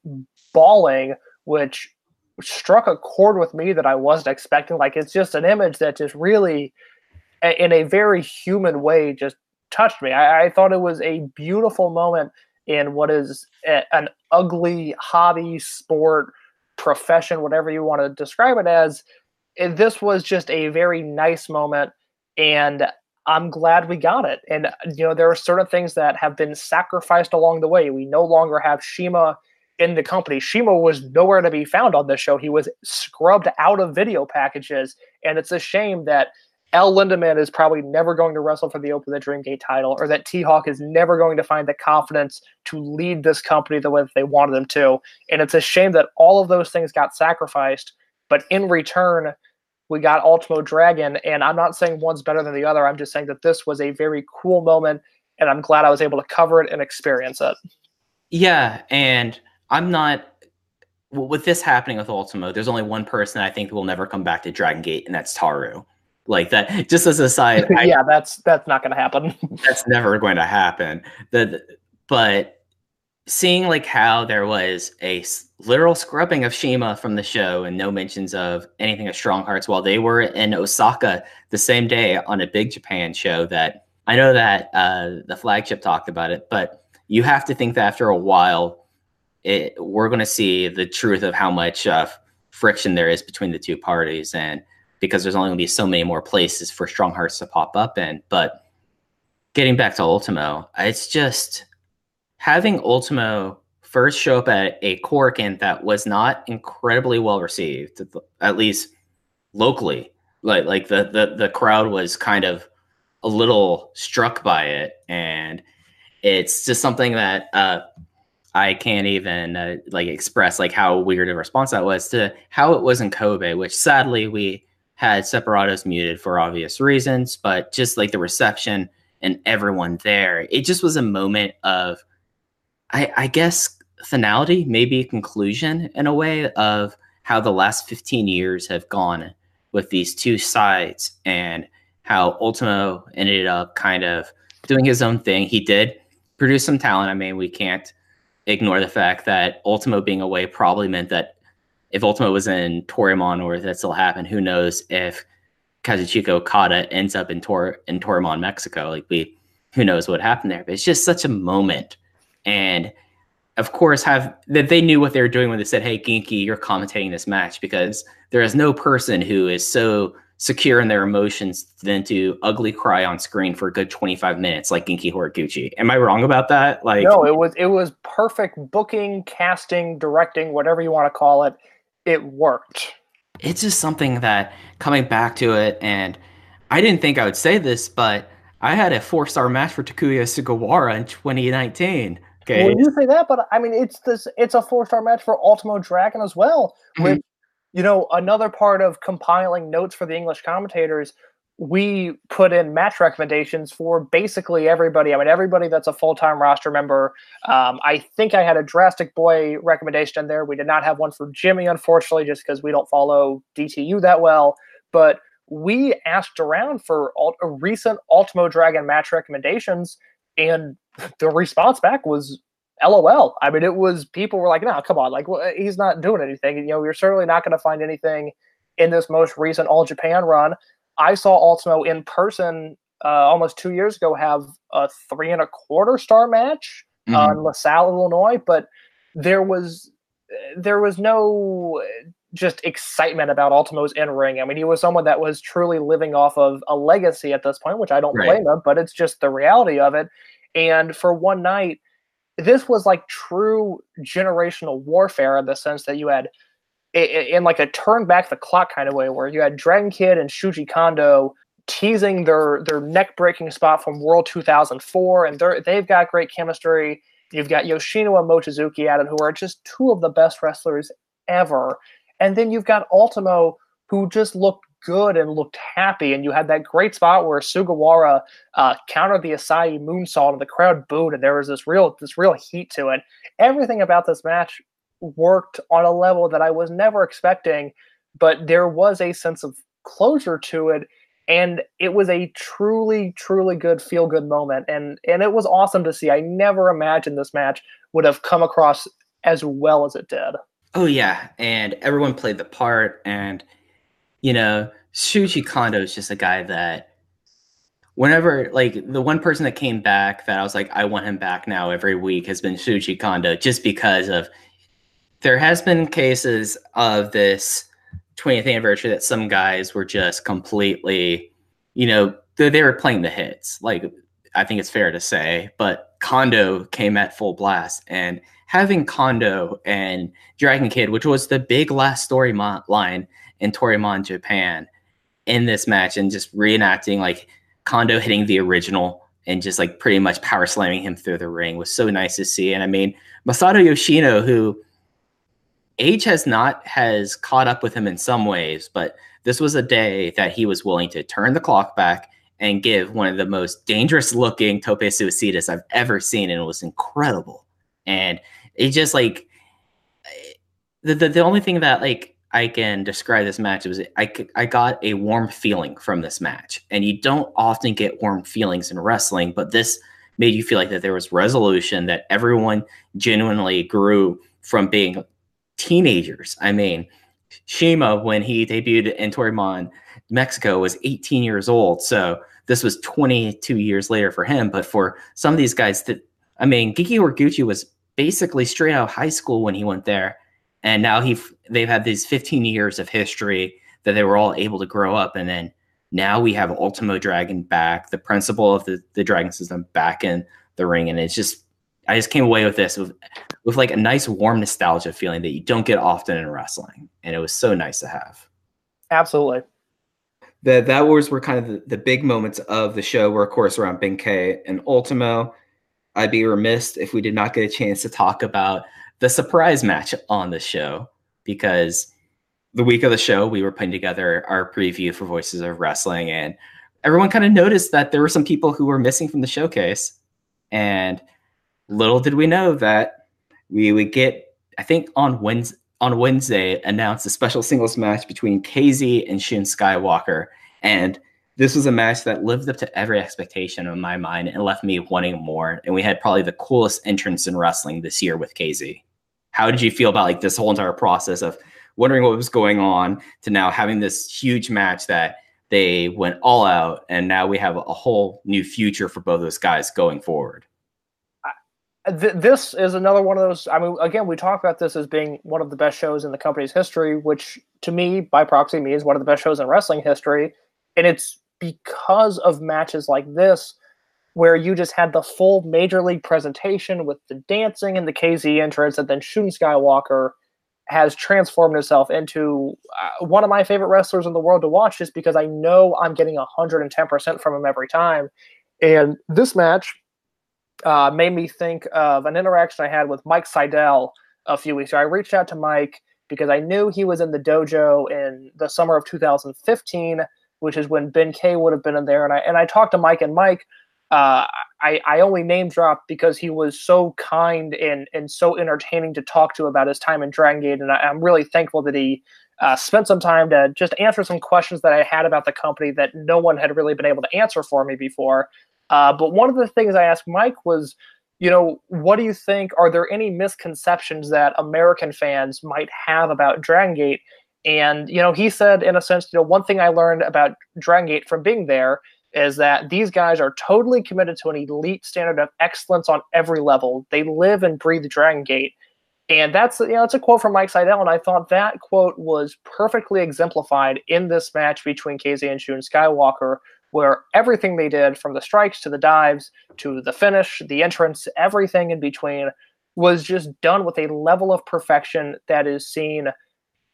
bawling, which struck a chord with me that I wasn't expecting. Like it's just an image that just really, in a very human way, just touched me. I, I thought it was a beautiful moment in what is a, an ugly hobby, sport, profession, whatever you want to describe it as. This was just a very nice moment, and I'm glad we got it. And you know, there are certain things that have been sacrificed along the way. We no longer have CIMA in the company. CIMA was nowhere to be found on this show. He was scrubbed out of video packages, and it's a shame that El Lindaman is probably never going to wrestle for the Open the Dreamgate title, or that T Hawk is never going to find the confidence to lead this company the way that they wanted them to. And it's a shame that all of those things got sacrificed, but in return, we got Ultimo Dragon. And I'm not saying one's better than the other. I'm just saying that this was a very cool moment, and I'm glad I was able to cover it and experience it. Yeah, and I'm not with this happening with Ultimo. There's only one person I think will never come back to Dragon Gate, and that's Taru. Like that. Just as a side, yeah, I, that's that's not going to happen. that's never going to happen. The but seeing like how there was a literal scrubbing of CIMA from the show and no mentions of anything of Strong Hearts while they were in Osaka the same day on a big Japan show that I know that uh, the flagship talked about it, but you have to think that after a while it, we're going to see the truth of how much uh, friction there is between the two parties, and because there's only going to be so many more places for Strong Hearts to pop up in. But getting back to Ultimo, it's just having Ultimo first show up at a Korakuen that was not incredibly well received, at least locally. Like like the the the crowd was kind of a little struck by it, and it's just something that uh, I can't even uh, like express like how weird a response that was to how it was in Kobe, which sadly we had separados muted for obvious reasons, but just like the reception and everyone there, it just was a moment of, I, I guess, finality, maybe a conclusion in a way of how the last 15 years have gone with these two sides and how Ultimo ended up kind of doing his own thing. He did produce some talent. I mean, we can't ignore the fact that Ultimo being away probably meant that if Ultimo was in Toryumon or if that still happened, who knows if Kazuchika Okada ends up in Tor in Toryumon, Mexico. Like we who knows what happened there. But it's just such a moment. And of course, have that they knew what they were doing when they said, Hey Genki, you're commentating this match because there is no person who is so secure in their emotions than to ugly cry on screen for a good 25 minutes like Genki Horiguchi. Am I wrong about that? Like No, it was it was perfect booking, casting, directing, whatever you want to call it. It worked. It's just something that coming back to it and I didn't think I would say this, but I had a four-star match for Takuya Sugawara in 2019. Okay. Well, you say that, but I mean, it's this. It's a four-star match for Ultimo Dragon as well, mm-hmm. which you know, another part of compiling notes for the English commentators, we put in match recommendations for basically everybody. I mean, everybody that's a full time roster member. Um, I think I had a Drastic Boy recommendation in there. We did not have one for Jimmy, unfortunately, just because we don't follow DTU that well. But we asked around for alt- recent Ultimo Dragon match recommendations, and the response back was LOL. I mean, it was people were like, "No, come on, like well, he's not doing anything." You know, you're certainly not going to find anything in this most recent All Japan run. I saw Ultimo in person uh, almost two years ago have a three and a quarter star match mm-hmm. uh, LaSalle, Illinois, but there was there was no just excitement about Ultimo's in ring. I mean, he was someone that was truly living off of a legacy at this point, which I don't right. blame him, but it's just the reality of it. And for one night, this was like true generational warfare in the sense that you had in like a turn back the clock kind of way, where you had Dragon Kid and Shuji Kondo teasing their their neck breaking spot from World 2004, and they're they've got great chemistry. You've got Yoshino and Mochizuki at it, who are just two of the best wrestlers ever. And then you've got Ultimo, who just looked good and looked happy. And you had that great spot where Sugawara uh, countered the Asai moonsault, and the crowd booed, and there was this real this real heat to it. Everything about this match worked on a level that I was never expecting, but there was a sense of closure to it and it was a truly truly good feel good moment and and it was awesome to see. I never imagined this match would have come across as well as it did. Oh yeah, and everyone played the part and you know, Shuji Kondo is just a guy that whenever like the one person that came back that I was like I want him back now every week has been Shuji Kondo just because of there has been cases of this 20th anniversary that some guys were just completely, you know, they, they were playing the hits. Like I think it's fair to say, but Kondo came at full blast and having Kondo and Dragon Kid, which was the big last story mo- line in Toryumon Japan in this match and just reenacting like Kondo hitting the original and just like pretty much power slamming him through the ring was so nice to see. And I mean, Masato Yoshino, who age has not has caught up with him in some ways, but this was a day that he was willing to turn the clock back and give one of the most dangerous looking tope suicidas I've ever seen, and it was incredible. And it just like the, the the only thing that like I can describe this match was I I got a warm feeling from this match, and you don't often get warm feelings in wrestling, but this made you feel like that there was resolution, that everyone genuinely grew from being teenagers. I mean, CIMA, when he debuted in Toryumon, Mexico, was 18 years old. So this was 22 years later for him. But for some of these guys, that I mean, Genki Horiguchi was basically straight out of high school when he went there, and now he they've had these 15 years of history that they were all able to grow up, and then now we have Ultimo Dragon back, the principal of the the Dragon system back in the ring, and it's just I just came away with this with with like a nice warm nostalgia feeling that you don't get often in wrestling, and it was so nice to have. Absolutely. The that was were kind of the, the big moments of the show were of course around Ben-K and Ultimo. I'd be remiss if we did not get a chance to talk about the surprise match on the show because the week of the show we were putting together our preview for Voices of Wrestling and everyone kind of noticed that there were some people who were missing from the showcase and little did we know that we would get, I think on Wednesday, on Wednesday, announced a special singles match between KZ and Shun Skywalker. And this was a match that lived up to every expectation in my mind and left me wanting more. And we had probably the coolest entrance in wrestling this year with KZ. How did you feel about like this whole entire process of wondering what was going on to now having this huge match that they went all out and now we have a whole new future for both those guys going forward? Th- this is another one of those. I mean, again, we talk about this as being one of the best shows in the company's history, which to me, by proxy, means one of the best shows in wrestling history. And it's because of matches like this where you just had the full major league presentation with the dancing and the KZ entrance, and then Shun Skywalker has transformed himself into uh, one of my favorite wrestlers in the world to watch just because I know I'm getting 110% from him every time. And this match uh, made me think of an interaction I had with Mike Sydal a few weeks ago. I reached out to Mike because I knew he was in the dojo in the summer of 2015 which is when Ben K would have been in there. And I and I talked to Mike and Mike. Uh, I, I only name dropped because he was so kind and, and so entertaining to talk to about his time in Dragon Gate. And I, am really thankful that he uh, spent some time to just answer some questions that I had about the company that no one had really been able to answer for me before. Uh, but one of the things I asked Mike was, you know, what do you think? Are there any misconceptions that American fans might have about Dragon Gate? And, you know, he said, in a sense, you know, one thing I learned about Dragon Gate from being there is that these guys are totally committed to an elite standard of excellence on every level. They live and breathe Dragon Gate. And that's you know, that's a quote from Mike Sydal, and I thought that quote was perfectly exemplified in this match between KZ and Shun Skywalker, where everything they did, from the strikes to the dives to the finish, the entrance, everything in between, was just done with a level of perfection that is seen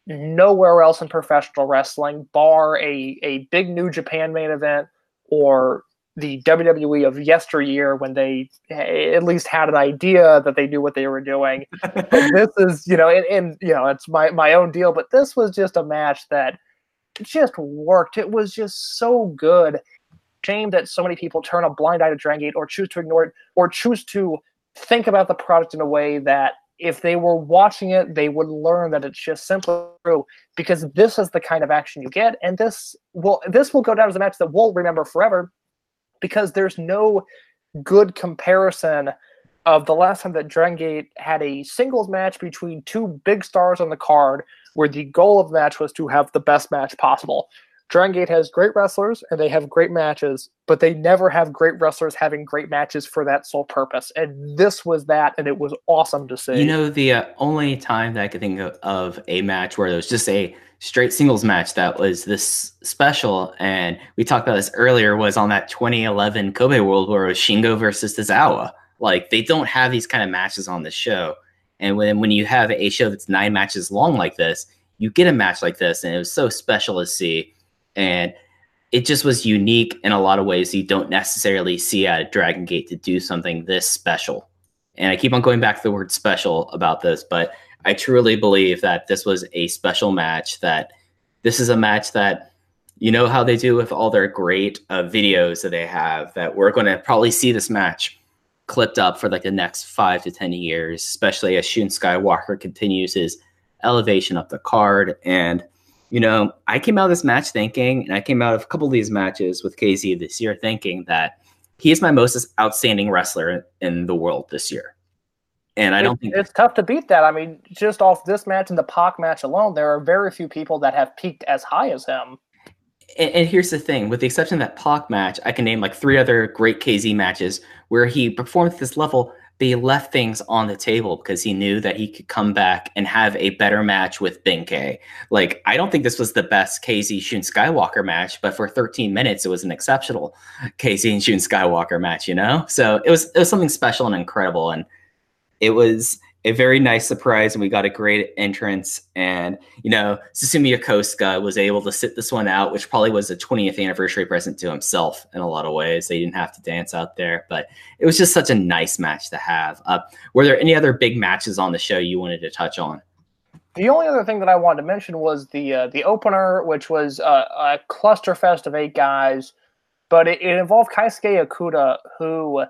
nowhere else in professional wrestling, bar a, a big New Japan main event or the WWE of yesteryear when they eh, at least had an idea that they knew what they were doing. this is, you know, and, and, you know, it's my, my own deal, but this was just a match that just worked. It was just so good. Shame that so many people turn a blind eye to Dragon Gate or choose to ignore it or choose to think about the product in a way that if they were watching it, they would learn that it's just simply true because this is the kind of action you get, and this will this will go down as a match that we'll remember forever because there's no good comparison of the last time that Dragon Gate had a singles match between two big stars on the card, where the goal of the match was to have the best match possible. Dragon Gate has great wrestlers and they have great matches, but they never have great wrestlers having great matches for that sole purpose. And this was that, and it was awesome to see. You know, the uh, only time that I could think of, a match where there was just a straight singles match that was this special, and we talked about this earlier, was on that 2011 Kobe World where it was Shingo versus Tozawa. Like, they don't have these kind of matches on the show. And when, when you have a show that's nine matches long like this, you get a match like this, and it was so special to see and it just was unique in a lot of ways you don't necessarily see at Dragon Gate to do something this special. And I keep on going back to the word special about this, but I truly believe that this was a special match. That this is a match that you know how they do with all their great uh, videos that they have. That we're going to probably see this match clipped up for like the next five to ten years, especially as Shun Skywalker continues his elevation up the card and you know, I came out of this match thinking, and I came out of a couple of these matches with KZ this year thinking that he is my most outstanding wrestler in the world this year. And I don't think it's tough to beat that. I mean, just off this match and the Pac match alone, there are very few people that have peaked as high as him. And, and here's the thing: with the exception of that Pac match, I can name like three other great KZ matches where he performed at this level he left things on the table because he knew that he could come back and have a better match with Ben-K. Like, I don't think this was the best KZ Shun Skywalker match, but for 13 minutes, it was an exceptional KZ and Shun Skywalker match, you know? So it was it was something special and incredible. And it was a very nice surprise and we got a great entrance. And you know Susumu Yokosuka was able to sit this one out which probably was a 20th anniversary present to himself in a lot of ways. They didn't have to dance out there but it was just such a nice match to have. Uh, were there any other big matches on the show you wanted to touch on? The only other thing that I wanted to mention was the uh, the opener, which was uh, a clusterfest of eight guys, but it, it involved Keisuke Okuda, who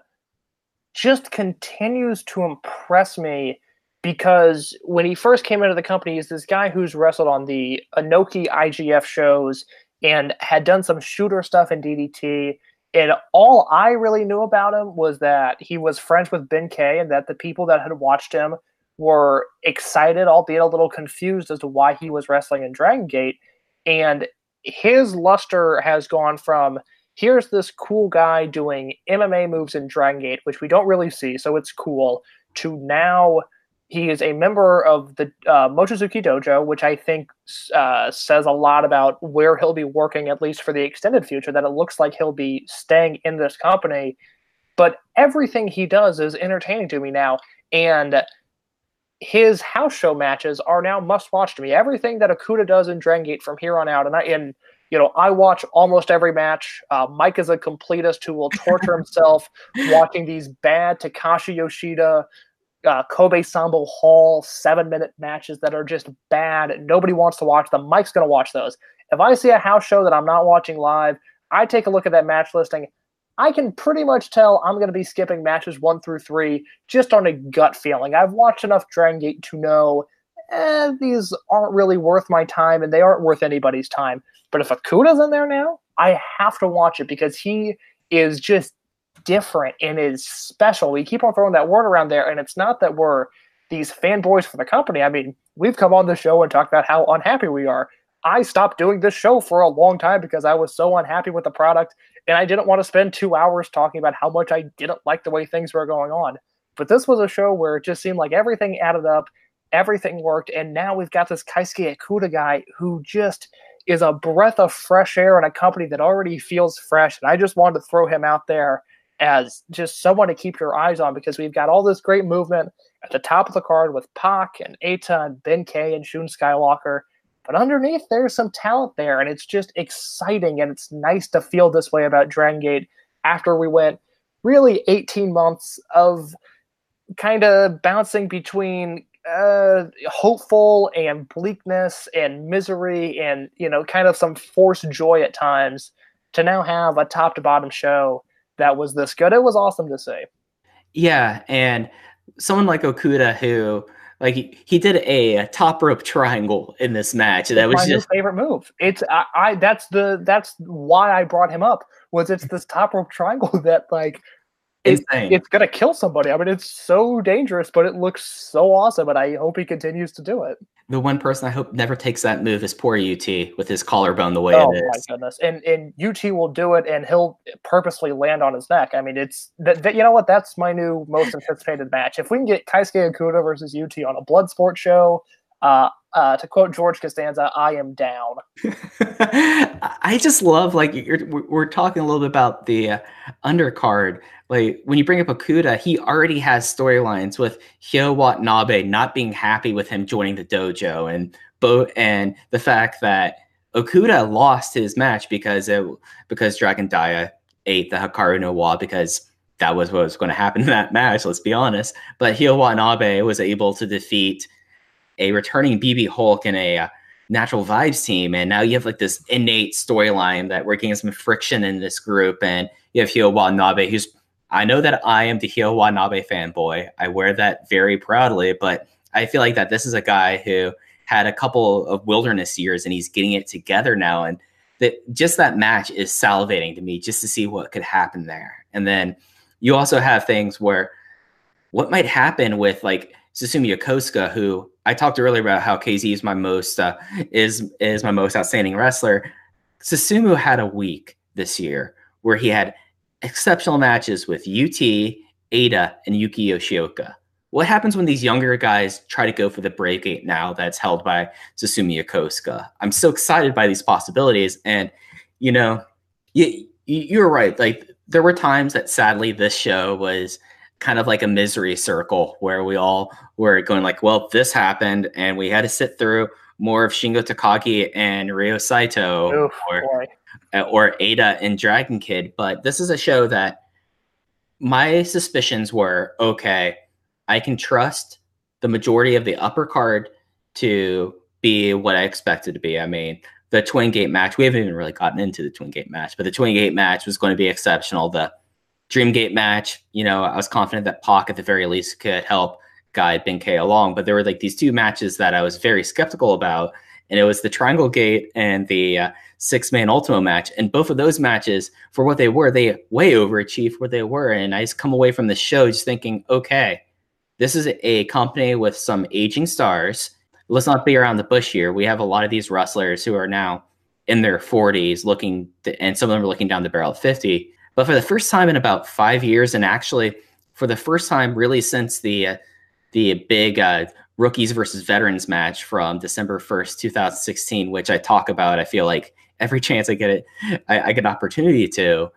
just continues to impress me because when he first came into the company, he's this guy who's wrestled on the Inoki IGF shows and had done some shooter stuff in DDT. And all I really knew about him was that he was friends with Ben K and that the people that had watched him were excited, albeit a little confused as to why he was wrestling in Dragon Gate. And his luster has gone from here's this cool guy doing MMA moves in Dragon Gate, which we don't really see, so it's cool, to now he is a member of the uh, Mochizuki Dojo, which I think uh, says a lot about where he'll be working, at least for the extended future, that it looks like he'll be staying in this company. But everything he does is entertaining to me now. And his house show matches are now must watch to me. Everything that Okuda does in Dragon Gate from here on out, and I and you know I watch almost every match. Uh, Mike is a completist who will torture himself watching these bad Takashi Yoshida uh, Kobe Sanbo Hall seven minute matches that are just bad. Nobody wants to watch them. Mike's going to watch those. If I see a house show that I'm not watching live, I take a look at that match listing. I can pretty much tell I'm going to be skipping matches one through three just on a gut feeling. I've watched enough Dragon Gate to know eh, these aren't really worth my time and they aren't worth anybody's time. But if Okuda's in there now, I have to watch it because he is just different and is special. We keep on throwing that word around there, and it's not that we're these fanboys for the company. I mean, we've come on the show and talked about how unhappy we are. I stopped doing this show for a long time because I was so unhappy with the product and I didn't want to spend two hours talking about how much I didn't like the way things were going on. But this was a show where it just seemed like everything added up, everything worked, and now we've got this Keisuke Okuda guy who just is a breath of fresh air in a company that already feels fresh. And I just wanted to throw him out there as just someone to keep your eyes on because we've got all this great movement at the top of the card with Pac and Eita and Ben K and Shun Skywalker. But underneath, there's some talent there, and it's just exciting, and it's nice to feel this way about Dragon Gate after we went really 18 months of kind of bouncing between uh, hopeful and bleakness and misery and you know kind of some forced joy at times to now have a top to bottom show that was this good. It was awesome to see. Yeah, and someone like Okuda who like he, he did a, top rope triangle in this match. That It's was my just favorite move. It's I, I that's the that's why I brought him up. Was it's this top rope triangle that like it- it's gonna kill somebody. I mean, it's so dangerous, but it looks so awesome, and I hope he continues to do it. the one person I hope never takes that move is poor UT with his collarbone the way oh it my goodness! And and UT will do it, and he'll purposely land on his neck. I mean, it's that, that you know what? That's my new most anticipated match. If we can get Keisuke Okuda versus UT on a blood sport show, uh, uh, to quote George Costanza, I am down. I just love like you're, we're talking a little bit about the uh, undercard. Like when you bring up Okuda, he already has storylines with Hyo Watanabe not being happy with him joining the dojo, and Bo and the fact that Okuda lost his match because it because Dragon Dia ate the Hikaru no Wa because that was what was going to happen in that match. Let's be honest. But Hyo Watanabe was able to defeat a returning BB Hulk in a uh, natural vibes team and now you have like this innate storyline that we're getting some friction in this group and you have Hyo Watanabe who's I know that I am the Hyo Watanabe fanboy. I wear that very proudly, but I feel like that this is a guy who had a couple of wilderness years and he's getting it together now and that just that match is salivating to me just to see what could happen there. And then you also have things where what might happen with like Susumu Yokosuka, who I talked earlier about how KZ is my most uh, is is my most outstanding wrestler. Susumu had a week this year where he had exceptional matches with UT, Eita, and Yuki Yoshioka. What happens when these younger guys try to go for the Brave Gate now that's held by Susumu Yokosuka? I'm so excited by these possibilities. And, you know, you, you're right. Like, there were times that sadly this show was kind of like a misery circle where we all were going like, well, this happened, and we had to sit through more of Shingo Takagi and Ryo Saito Oof, or boy. uh, or Eita and Dragon Kid, but this is a show that my suspicions were okay. I can trust the majority of the upper card to be what I expected to be. I mean, the Twin Gate match, we haven't even really gotten into the Twin Gate match, but the Twin Gate match was going to be exceptional. The Dream Gate match, you know, I was confident that Pac at the very least could help guide Ben K along, but there were like these two matches that I was very skeptical about, and it was the Triangle Gate and the uh, six man Ultimo match. And both of those matches, for what they were, they way overachieved what they were. And I just come away from the show just thinking, okay, this is a company with some aging stars. Let's not be around the bush here. We have a lot of these wrestlers who are now in their 40s looking, to, and some of them are looking down the barrel of 50. But for the first time in about five years, and actually for the first time really since the uh, the big uh, rookies versus veterans match from December 1st, 2016, which I talk about, I feel like every chance I get it, I, I get an opportunity to.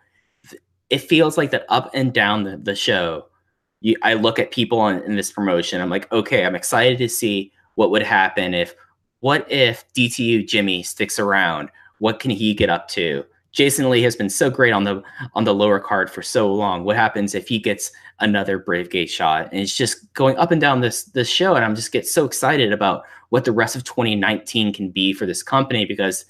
It feels like that up and down the, the show. You, I look at people in, in this promotion. I'm like, okay, I'm excited to see what would happen if, what if DTU Jimmy sticks around? What can he get up to? Jason Lee has been so great on the on the lower card for so long. What happens if he gets another Brave Gate shot? And it's just going up and down this this show, and I'm just get so excited about what the rest of 2019 can be for this company because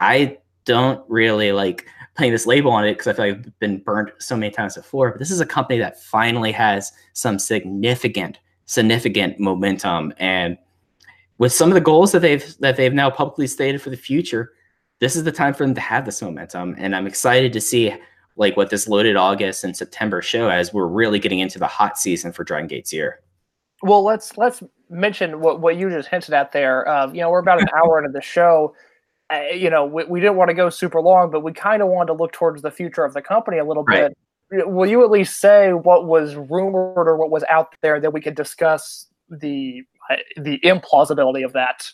I don't really like putting this label on it because I feel like I've been burned so many times before. But this is a company that finally has some significant, significant momentum, and with some of the goals that they've that they've now publicly stated for the future, this is the time for them to have this momentum. And I'm excited to see like what this loaded August and September show as we're really getting into the hot season for Dragon Gate's year. Well, let's let's mention what, what you just hinted at there. Uh, you know, we're about an hour into the show. Uh, you know, we, we didn't want to go super long, but we kind of wanted to look towards the future of the company a little Right. bit. Will you at least say what was rumored or what was out there that we could discuss the uh, the implausibility of that?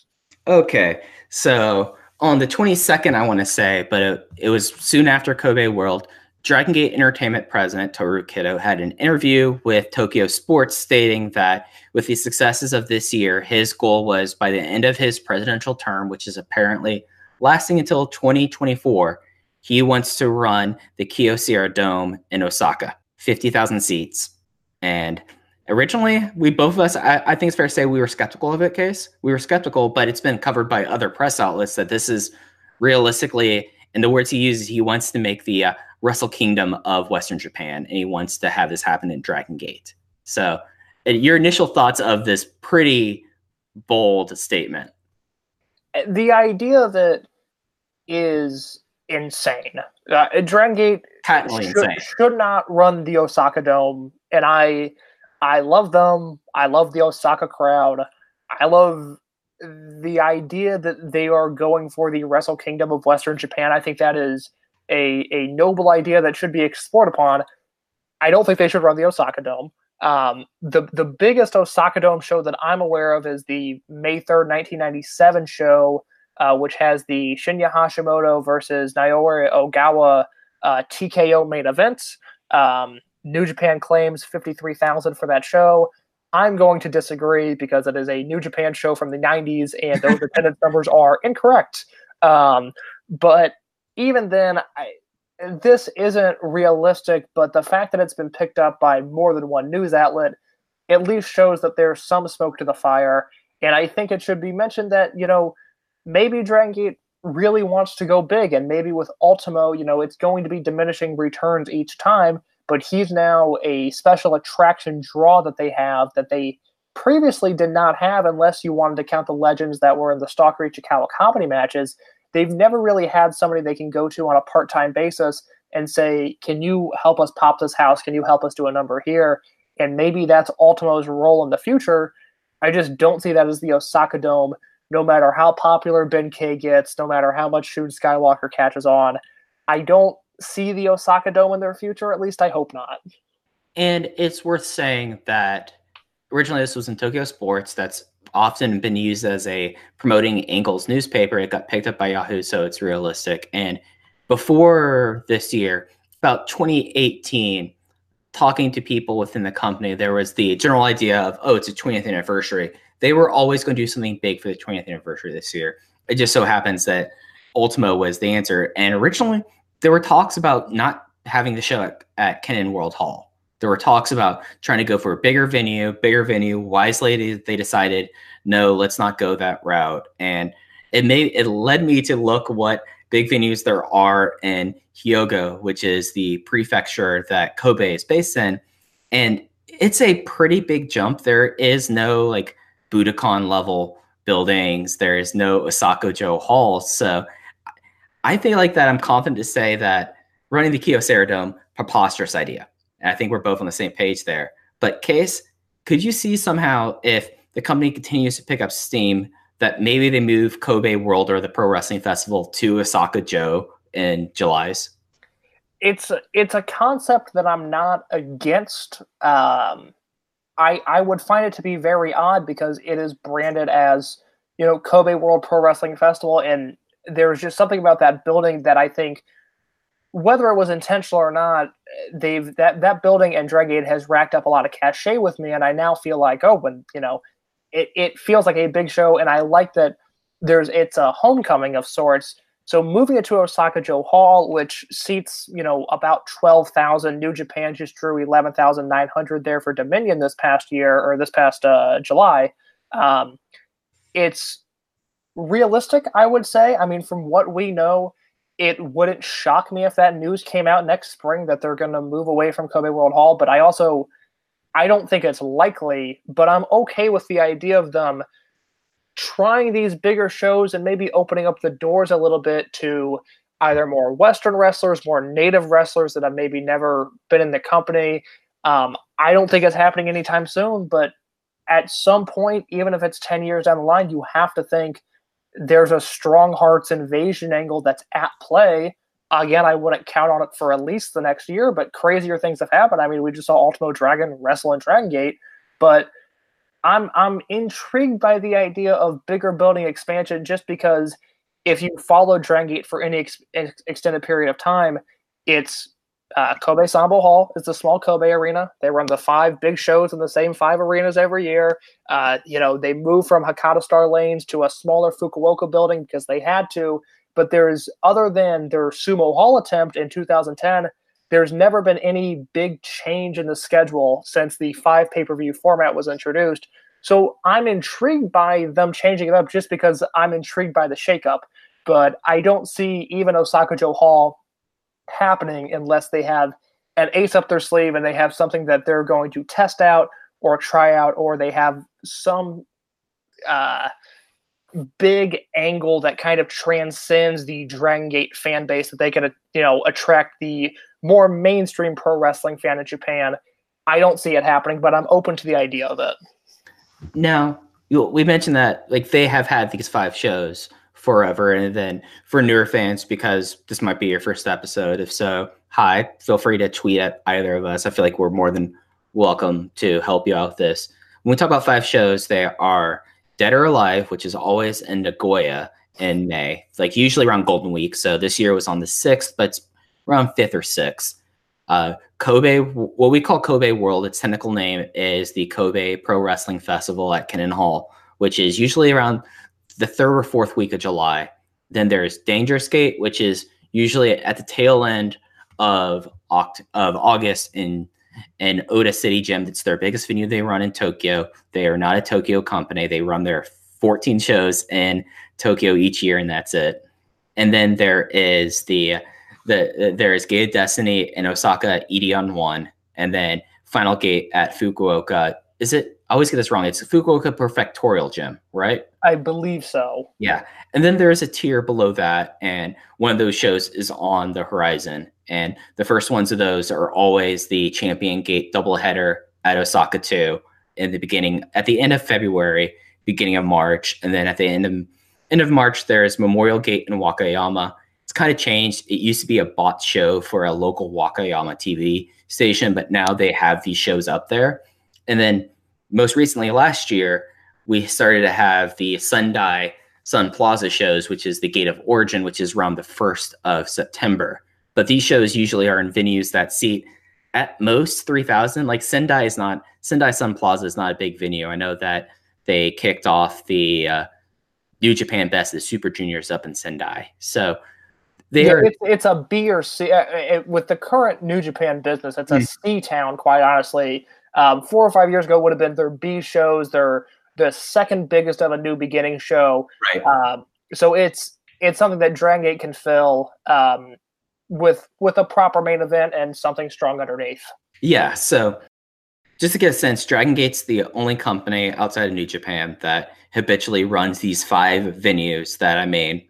Okay, so on the 22nd, I want to say, but it, it was soon after Kobe World. Dragon Gate Entertainment president Toru Kido had an interview with Tokyo Sports stating that with the successes of this year, his goal was by the end of his presidential term, which is apparently lasting until 2024, he wants to run the Kyocera Dome in Osaka, 50,000 seats. And originally, we both of us, I, I think it's fair to say we were skeptical of it, Case. We were skeptical, but it's been covered by other press outlets that this is realistically, in the words he uses, he wants to make the uh, Wrestle Kingdom of Western Japan, and he wants to have this happen in Dragon Gate. So, your initial thoughts of this pretty bold statement? The idea it is insane. Uh, Dragon Gate should, should not run the Osaka Dome, and I I love them. I love the Osaka crowd. I love the idea that they are going for the Wrestle Kingdom of Western Japan. I think that is a a noble idea that should be explored upon. I don't think they should run the Osaka Dome. Um, the the biggest Osaka Dome show that I'm aware of is the May third, 1997 show, uh, which has the Shinya Hashimoto versus Naoya Ogawa uh, TKO main event. Um, New Japan claims 53,000 for that show. I'm going to disagree because it is a New Japan show from the 90s and those attendance numbers are incorrect. Um, but even then, I, this isn't realistic. But the fact that it's been picked up by more than one news outlet at least shows that there's some smoke to the fire. And I think it should be mentioned that, you know, maybe Dragon Gate really wants to go big. And maybe with Ultimo, you know, it's going to be diminishing returns each time but he's now a special attraction draw that they have that they previously did not have unless you wanted to count the legends that were in the Stalker Ichikawa comedy matches. They've never really had somebody they can go to on a part-time basis and say, "Can you help us pop this house? Can you help us do a number here?" And maybe that's Ultimo's role in the future. I just don't see that as the Osaka Dome. No matter how popular Ben K gets, no matter how much Shun Skywalker catches on, I don't see the Osaka Dome in their future. At least I hope not. And it's worth saying that originally this was in Tokyo Sports. That's often been used as a promoting Angles newspaper. It got picked up by Yahoo, so it's realistic. And before this year, about 2018, talking to people within the company, there was the general idea of, oh, it's a 20th anniversary. They were always going to do something big for the 20th anniversary this year. It just so happens that Ultimo was the answer. And originally, there were talks about not having the show at, at World Hall. There were talks about trying to go for a bigger venue, bigger venue. Wisely, they, they decided, no, let's not go that route. And it made it led me to look what big venues there are in Hyogo, which is the prefecture that Kobe is based in. And it's a pretty big jump. There is no like Budokan level buildings. There is no Osaka-jo Hall. So I think like that. I'm confident to say that running the Kyocera Dome, preposterous idea. And I think we're both on the same page there. But Case, could you see somehow if the company continues to pick up steam that maybe they move Kobe World or the Pro Wrestling Festival to Osaka-jo in July's? It's it's a concept that I'm not against. Um, I I would find it to be very odd because it is branded as you know Kobe World Pro Wrestling Festival, and there's just something about that building that I think, whether it was intentional or not, they've that that building and Dragon Gate has racked up a lot of cachet with me, and I now feel like oh, when you know, it it feels like a big show, and I like that there's it's a homecoming of sorts. So moving it to Osaka-jo Hall, which seats you know about twelve thousand, New Japan just drew eleven thousand nine hundred there for Dominion this past year or this past uh, July. Um, it's realistic, I would say. I mean, from what we know, it wouldn't shock me if that news came out next spring that they're going to move away from Kobe World Hall. But I also, I don't think it's likely. But I'm okay with the idea of them trying these bigger shows and maybe opening up the doors a little bit to either more Western wrestlers, more native wrestlers that have maybe never been in the company. Um, I don't think it's happening anytime soon, but at some point, even if it's 10 years down the line, you have to think there's a strong hearts invasion angle that's at play. Again, I wouldn't count on it for at least the next year, but crazier things have happened. I mean, we just saw Ultimo Dragon wrestle in Dragon Gate, but I'm I'm intrigued by the idea of bigger building expansion just because if you follow Dragon Gate for any ex- extended period of time, it's uh, Kobe Sanbo Hall is the small Kobe arena. They run the five big shows in the same five arenas every year. Uh, you know, they moved from Hakata Star Lanes to a smaller Fukuoka building because they had to. But there's, other than their Sumo Hall attempt in 2010, there's never been any big change in the schedule since the five pay per view format was introduced. So I'm intrigued by them changing it up just because I'm intrigued by the shakeup. But I don't see even Osaka-jo Hall happening unless they have an ace up their sleeve and they have something that they're going to test out or try out, or they have some uh, big angle that kind of transcends the Dragon Gate fan base that they can, you know, attract the more mainstream pro wrestling fan in Japan. I don't see it happening, but I'm open to the idea of it. Now, we mentioned that like they have had these five shows forever. And then for newer fans, because this might be your first episode, if so, hi, feel free to tweet at either of us. I feel like we're more than welcome to help you out with this. When we talk about five shows, they are Dead or Alive, which is always in Nagoya in May, like usually around Golden Week. So this year was on the 6th, but it's around 5th or 6th. Uh, Kobe, what we call Kobe World, its technical name is the Kobe Pro Wrestling Festival at Kinen Hall, which is usually around the third or fourth week of July. Then there's Dangerous Gate, which is usually at the tail end of Oct- of August in in Ota City Gym. That's their biggest venue they run in Tokyo. They are not a Tokyo company. They run their 14 shows in Tokyo each year, and that's it. And then there is the the there is Gate of Destiny in Osaka, Edion One, and then Final Gate at Fukuoka. Is it I always get this wrong. It's Fukuoka Prefectorial Gym, right? I believe so. Yeah. And then there's a tier below that, and one of those shows is on the horizon. And the first ones of those are always the Champion Gate doubleheader at Osaka 2 in the beginning, at the end of February, beginning of March. And then at the end of end of March, there's Memorial Gate in Wakayama. It's kind of changed. It used to be a bot show for a local Wakayama TV station, but now they have these shows up there. And then most recently last year, we started to have the Sendai Sun Plaza shows, which is the Gate of Origin, which is around the 1st of September. But these shows usually are in venues that seat at most 3,000. Like Sendai is not, Sendai Sun Plaza is not a big venue. I know that they kicked off the uh, New Japan Best, the Super Juniors up in Sendai. So they Yeah, are, it's, it's a B or C. Uh, it, with the current New Japan business, it's a Mm. C town, quite honestly. Um, four or five years ago would have been their B shows. They're the second biggest of a new beginning show. right. Um, so it's it's something that Dragon Gate can fill um, with with a proper main event and something strong underneath. Yeah, so just to get a sense, Dragon Gate's the only company outside of New Japan that habitually runs these five venues that I mean,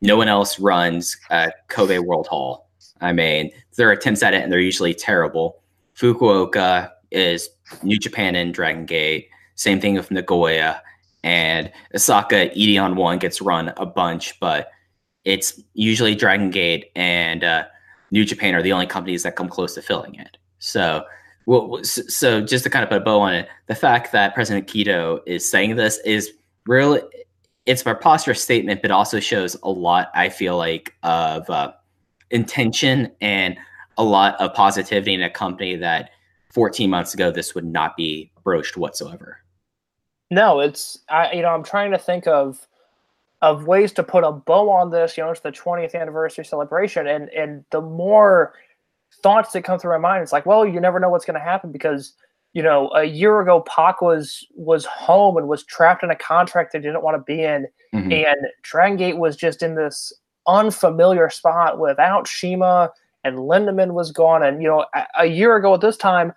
no one else runs at Kobe World Hall. I mean, their attempts at it and they're usually terrible. Fukuoka is New Japan and Dragon Gate. Same thing with Nagoya. And Osaka Edion 1 gets run a bunch, but it's usually Dragon Gate and uh, New Japan are the only companies that come close to filling it. So, well, so just to kind of put a bow on it, the fact that President Kido is saying this is really it's a preposterous statement, but also shows a lot. I feel like of uh, intention and a lot of positivity in a company that 14 months ago this would not be broached whatsoever. No, it's I you know I'm trying to think of of ways to put a bow on this. You know, it's the 20th anniversary celebration, and and the more thoughts that come through my mind, it's like, well, you never know what's going to happen because you know, a year ago, Pac was was home and was trapped in a contract they didn't want to be in, Mhm. and Dragon Gate was just in this unfamiliar spot without CIMA, and Lindaman was gone. And you know, a, a year ago at this time,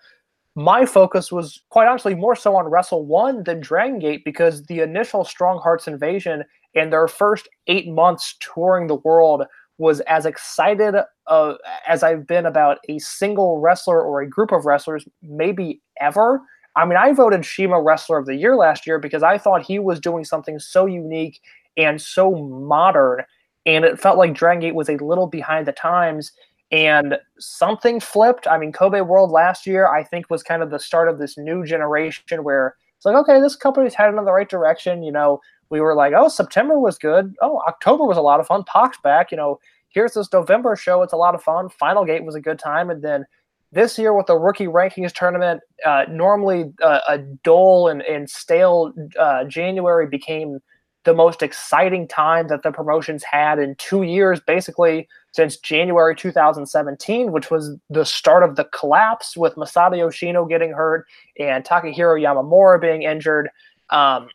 my focus was quite honestly more so on Wrestle One than Dragon Gate because the initial Strong Hearts invasion and their first eight months touring the world was as excited uh, as I've been about a single wrestler or a group of wrestlers, maybe ever. I mean, I voted CIMA Wrestler of the Year last year because I thought he was doing something so unique and so modern. And it felt like Dragon Gate was a little behind the times. And something flipped. I mean, Kobe World last year, I think, was kind of the start of this new generation where it's like, okay, this company's headed in the right direction. You know, we were like, oh, September was good. Oh, October was a lot of fun. Pac's back. You know, here's this November show. It's a lot of fun. Final Gate was a good time. And then this year with the rookie rankings tournament, uh, normally uh, a dull and, and stale uh, January became the most exciting time that the promotions had in two years, basically since January 2017, which was the start of the collapse with Masato Yoshino getting hurt and Takahiro Yamamura being injured. Um,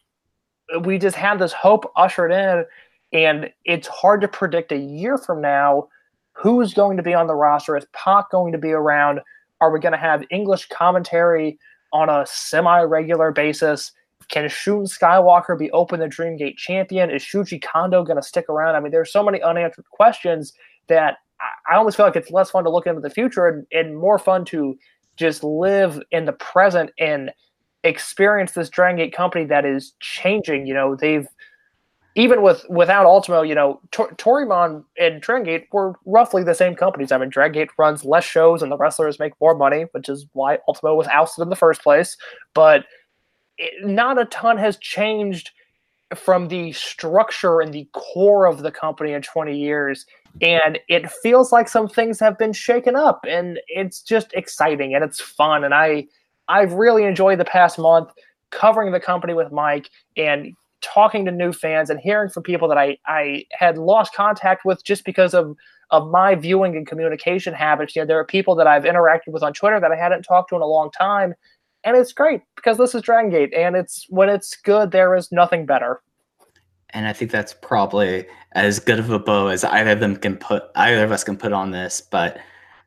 we just had this hope ushered in, and it's hard to predict a year from now who's going to be on the roster. Is Pac going to be around? Are we going to have English commentary on a semi-regular basis? Can Shun Skywalker be Open the Dreamgate champion? Is Shuji Kondo going to stick around? I mean, there's so many unanswered questions that I- almost feel like it's less fun to look into the future and, and more fun to just live in the present and experience this Dragon Gate company that is changing. You know, they've even with without Ultimo, you know, Tor- Toryumon and Dragon Gate were roughly the same companies. I mean, Dragon Gate runs less shows and the wrestlers make more money, which is why Ultimo was ousted in the first place. But it, not a ton has changed from the structure and the core of the company in 20 years and it feels like some things have been shaken up and it's just exciting and it's fun and i i've really enjoyed the past month covering the company with mike and talking to new fans and hearing from people that i i had lost contact with just because of of my viewing and communication habits you know there are people that i've interacted with on twitter that i hadn't talked to in a long time and it's great because this is Dragon Gate, and it's when it's good, there is nothing better. And I think that's probably as good of a bow as either of them can put either of us can put on this. But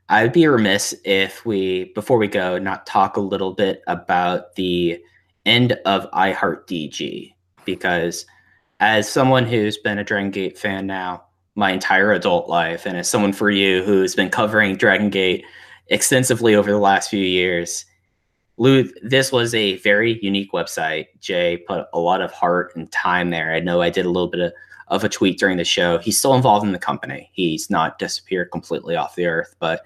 I'd be remiss if we before we go not talk a little bit about the end of iHeart DG because as someone who's been a Dragon Gate fan now my entire adult life, and as someone for you who's been covering Dragon Gate extensively over the last few years, Lou, this was a very unique website. Jay put a lot of heart and time there. I know I did a little bit of, of a tweet during the show. He's still involved in the company. He's not disappeared completely off the earth, but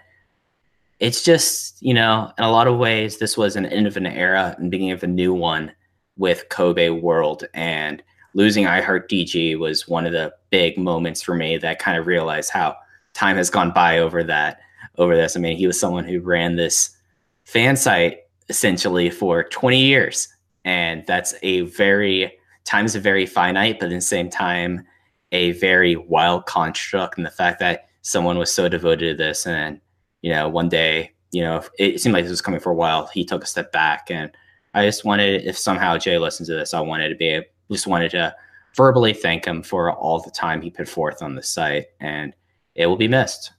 it's just, you know, in a lot of ways, this was an end of an era and beginning of a new one with Kobe World. And losing iHeart DG was one of the big moments for me that kind of realized how time has gone by over that, over this. I mean, he was someone who ran this fan site essentially for 20 years. And that's a very, time's a very finite, but at the same time, a very wild construct. And the fact that someone was so devoted to this and you know, one day, you know, it seemed like this was coming for a while. He took a step back. And I just wanted, if somehow Jay listens to this, I wanted to be, just wanted to verbally thank him for all the time he put forth on the site. And it will be missed.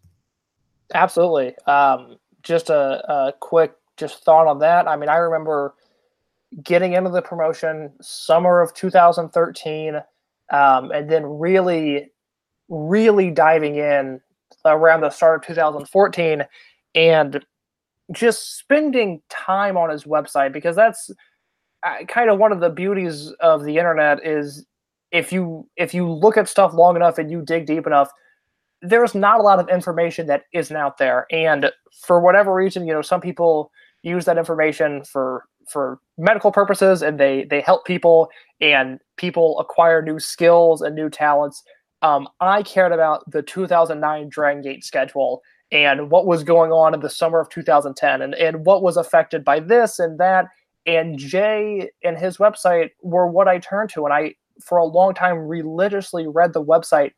Absolutely. Um, just a, a quick just thought on that. I mean, I remember getting into the promotion summer of 2013, um, and then really, really diving in around the start of 2014, and just spending time on his website because that's uh, kind of one of the beauties of the internet is if you if you look at stuff long enough and you dig deep enough there's not a lot of information that isn't out there and for whatever reason you know some people use that information for for medical purposes and they they help people and people acquire new skills and new talents um, i cared about the 2009 dragon gate schedule and what was going on in the summer of 2010 and, and what was affected by this and that and jay and his website were what i turned to and i for a long time religiously read the website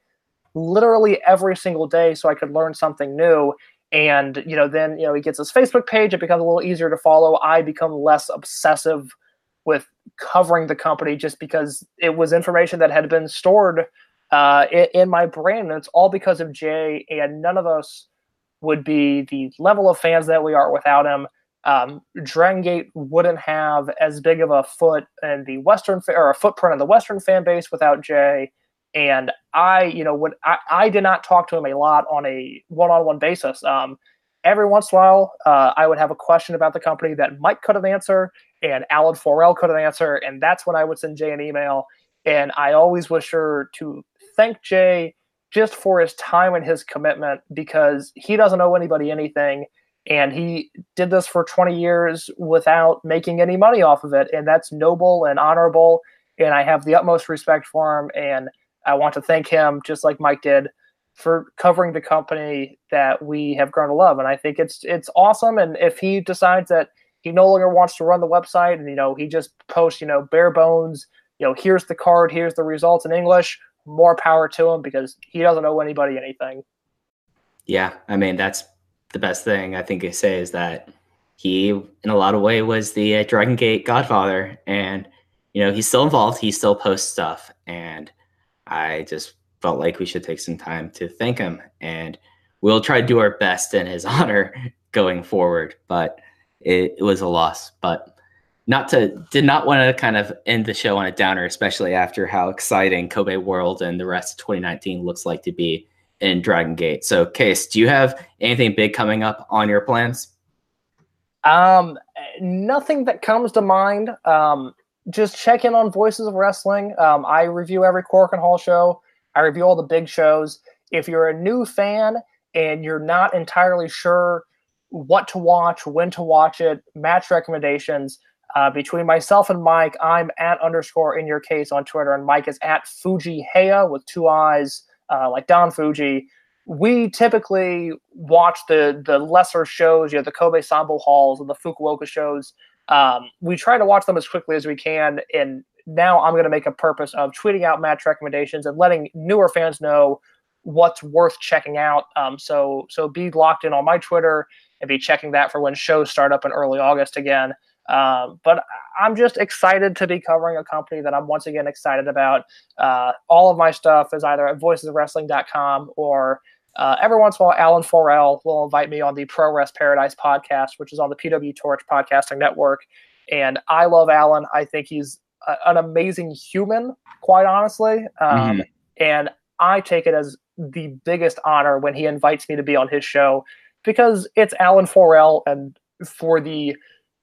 literally every single day so I could learn something new. And you know, then you know he gets his Facebook page. It becomes a little easier to follow. I become less obsessive with covering the company just because it was information that had been stored uh, in, my brain, and it's all because of Jay. And none of us would be the level of fans that we are without him. Um, Dragon Gate wouldn't have as big of a foot in the Western fa- or a footprint in the Western fan base without Jay. And I, you know, when I, I did not talk to him a lot on a one-on-one basis. Um, every once in a while, uh, I would have a question about the company that Mike could have answered and Alan Forel could have answered, and that's when I would send Jay an email. And I always was sure to thank Jay just for his time and his commitment because he doesn't owe anybody anything. And he did this for 20 years without making any money off of it. And that's noble and honorable. And i have the utmost respect for him. And i want to thank him just like mike did for covering the company that we have grown to love. And i think it's it's awesome. And if he decides that he no longer wants to run the website and you know he just posts you know bare bones you know here's the card here's the results in english more power to him because he doesn't owe anybody anything. Yeah, I mean that's the best thing I think I say is that he, in a lot of way, was the uh, Dragon Gate Godfather, and you know he's still involved. He still posts stuff, and I just felt like we should take some time to thank him, and we'll try to do our best in his honor going forward. But it, it was a loss, but not to did not want to kind of end the show on a downer, especially after how exciting Kobe World and the rest of 2019 looks like to be in Dragon Gate. So, Case, do you have anything big coming up on your plans? Um, nothing that comes to mind. Um, just check in on Voices of Wrestling. Um, I review every Korakuen Hall show. I review all the big shows. If you're a new fan and you're not entirely sure what to watch, when to watch it, match recommendations. Uh, between myself and Mike, I'm at underscore in your case on Twitter, and Mike is at Fuji Heya with two eyes, uh, like Don Fuji we typically watch the the lesser shows, you know, the Kobe Sanbo Halls and the Fukuoka shows. Um, we try to watch them as quickly as we can, and now I'm going to make a purpose of tweeting out match recommendations and letting newer fans know what's worth checking out. Um, so so be locked in on my Twitter and be checking that for when shows start up in early August again. Um, but I'm just excited to be covering a company that I'm once again excited about. Uh, all of my stuff is either at voicesofwrestling.com or uh, every once in a while, Alan Forel will invite me on the Pro Rest Paradise podcast, which is on the PW Torch podcasting network. And I love Alan. I think he's a, an amazing human, quite honestly. Um, Mhm. And I take it as the biggest honor when he invites me to be on his show because it's Alan Forel. And for the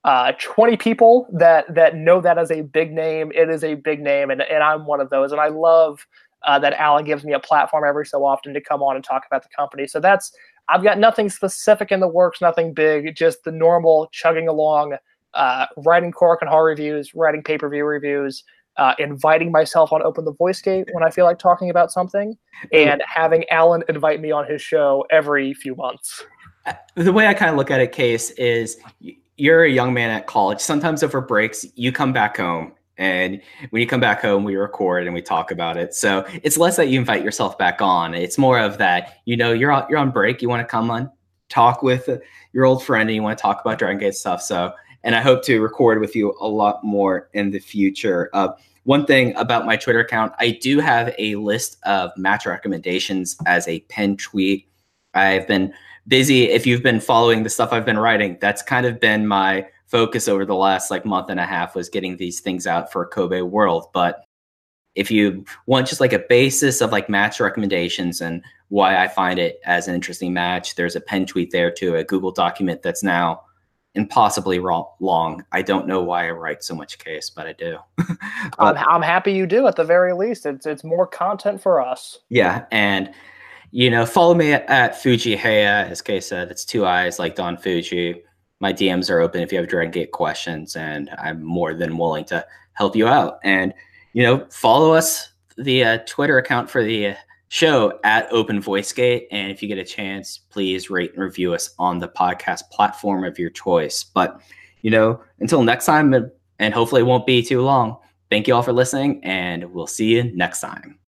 uh, 20 people that that know that as a big name, it is a big name. And, and I'm one of those. And I love uh, that Alan gives me a platform every so often to come on and talk about the company. So that's I've got nothing specific in the works, nothing big, just the normal chugging along, uh, writing Korakuen Hall reviews, writing pay per view reviews, uh, inviting myself on Open the Voice Gate when I feel like talking about something, and having Alan invite me on his show every few months. the way I kind of look at it, Case, is you're a young man at college. Sometimes over breaks, you come back home. And when you come back home, we record and we talk about it. So it's less that you invite yourself back on. It's more of that, you know, you're on, you're on break. You want to come on, talk with your old friend, and you want to talk about Dragon Gate stuff. So, and I hope to record with you a lot more in the future. Uh, one thing about my Twitter account, I do have a list of match recommendations as a pinned tweet. I've been busy if you've been following the stuff i've been writing that's kind of been my focus over the last like month and a half was getting these things out for kobe world but if you want just like a basis of like match recommendations and why i find it as an interesting match there's a pen tweet there too a google document that's now impossibly wrong, long i don't know why i write so much case but i do I'm, I'm happy you do at the very least. It's it's more content for us. Yeah, and you know, follow me at, at Fuji Heya. As Kay said, it's two eyes like Don Fuji. My DMs are open if you have Dragon Gate questions, and I'm more than willing to help you out. And you know, follow us the uh, Twitter account for the uh, show at Open Voice Gate. And if you get a chance, please rate and review us on the podcast platform of your choice. But you know, until next time, and- and hopefully it won't be too long. Thank you all for listening, and we'll see you next time.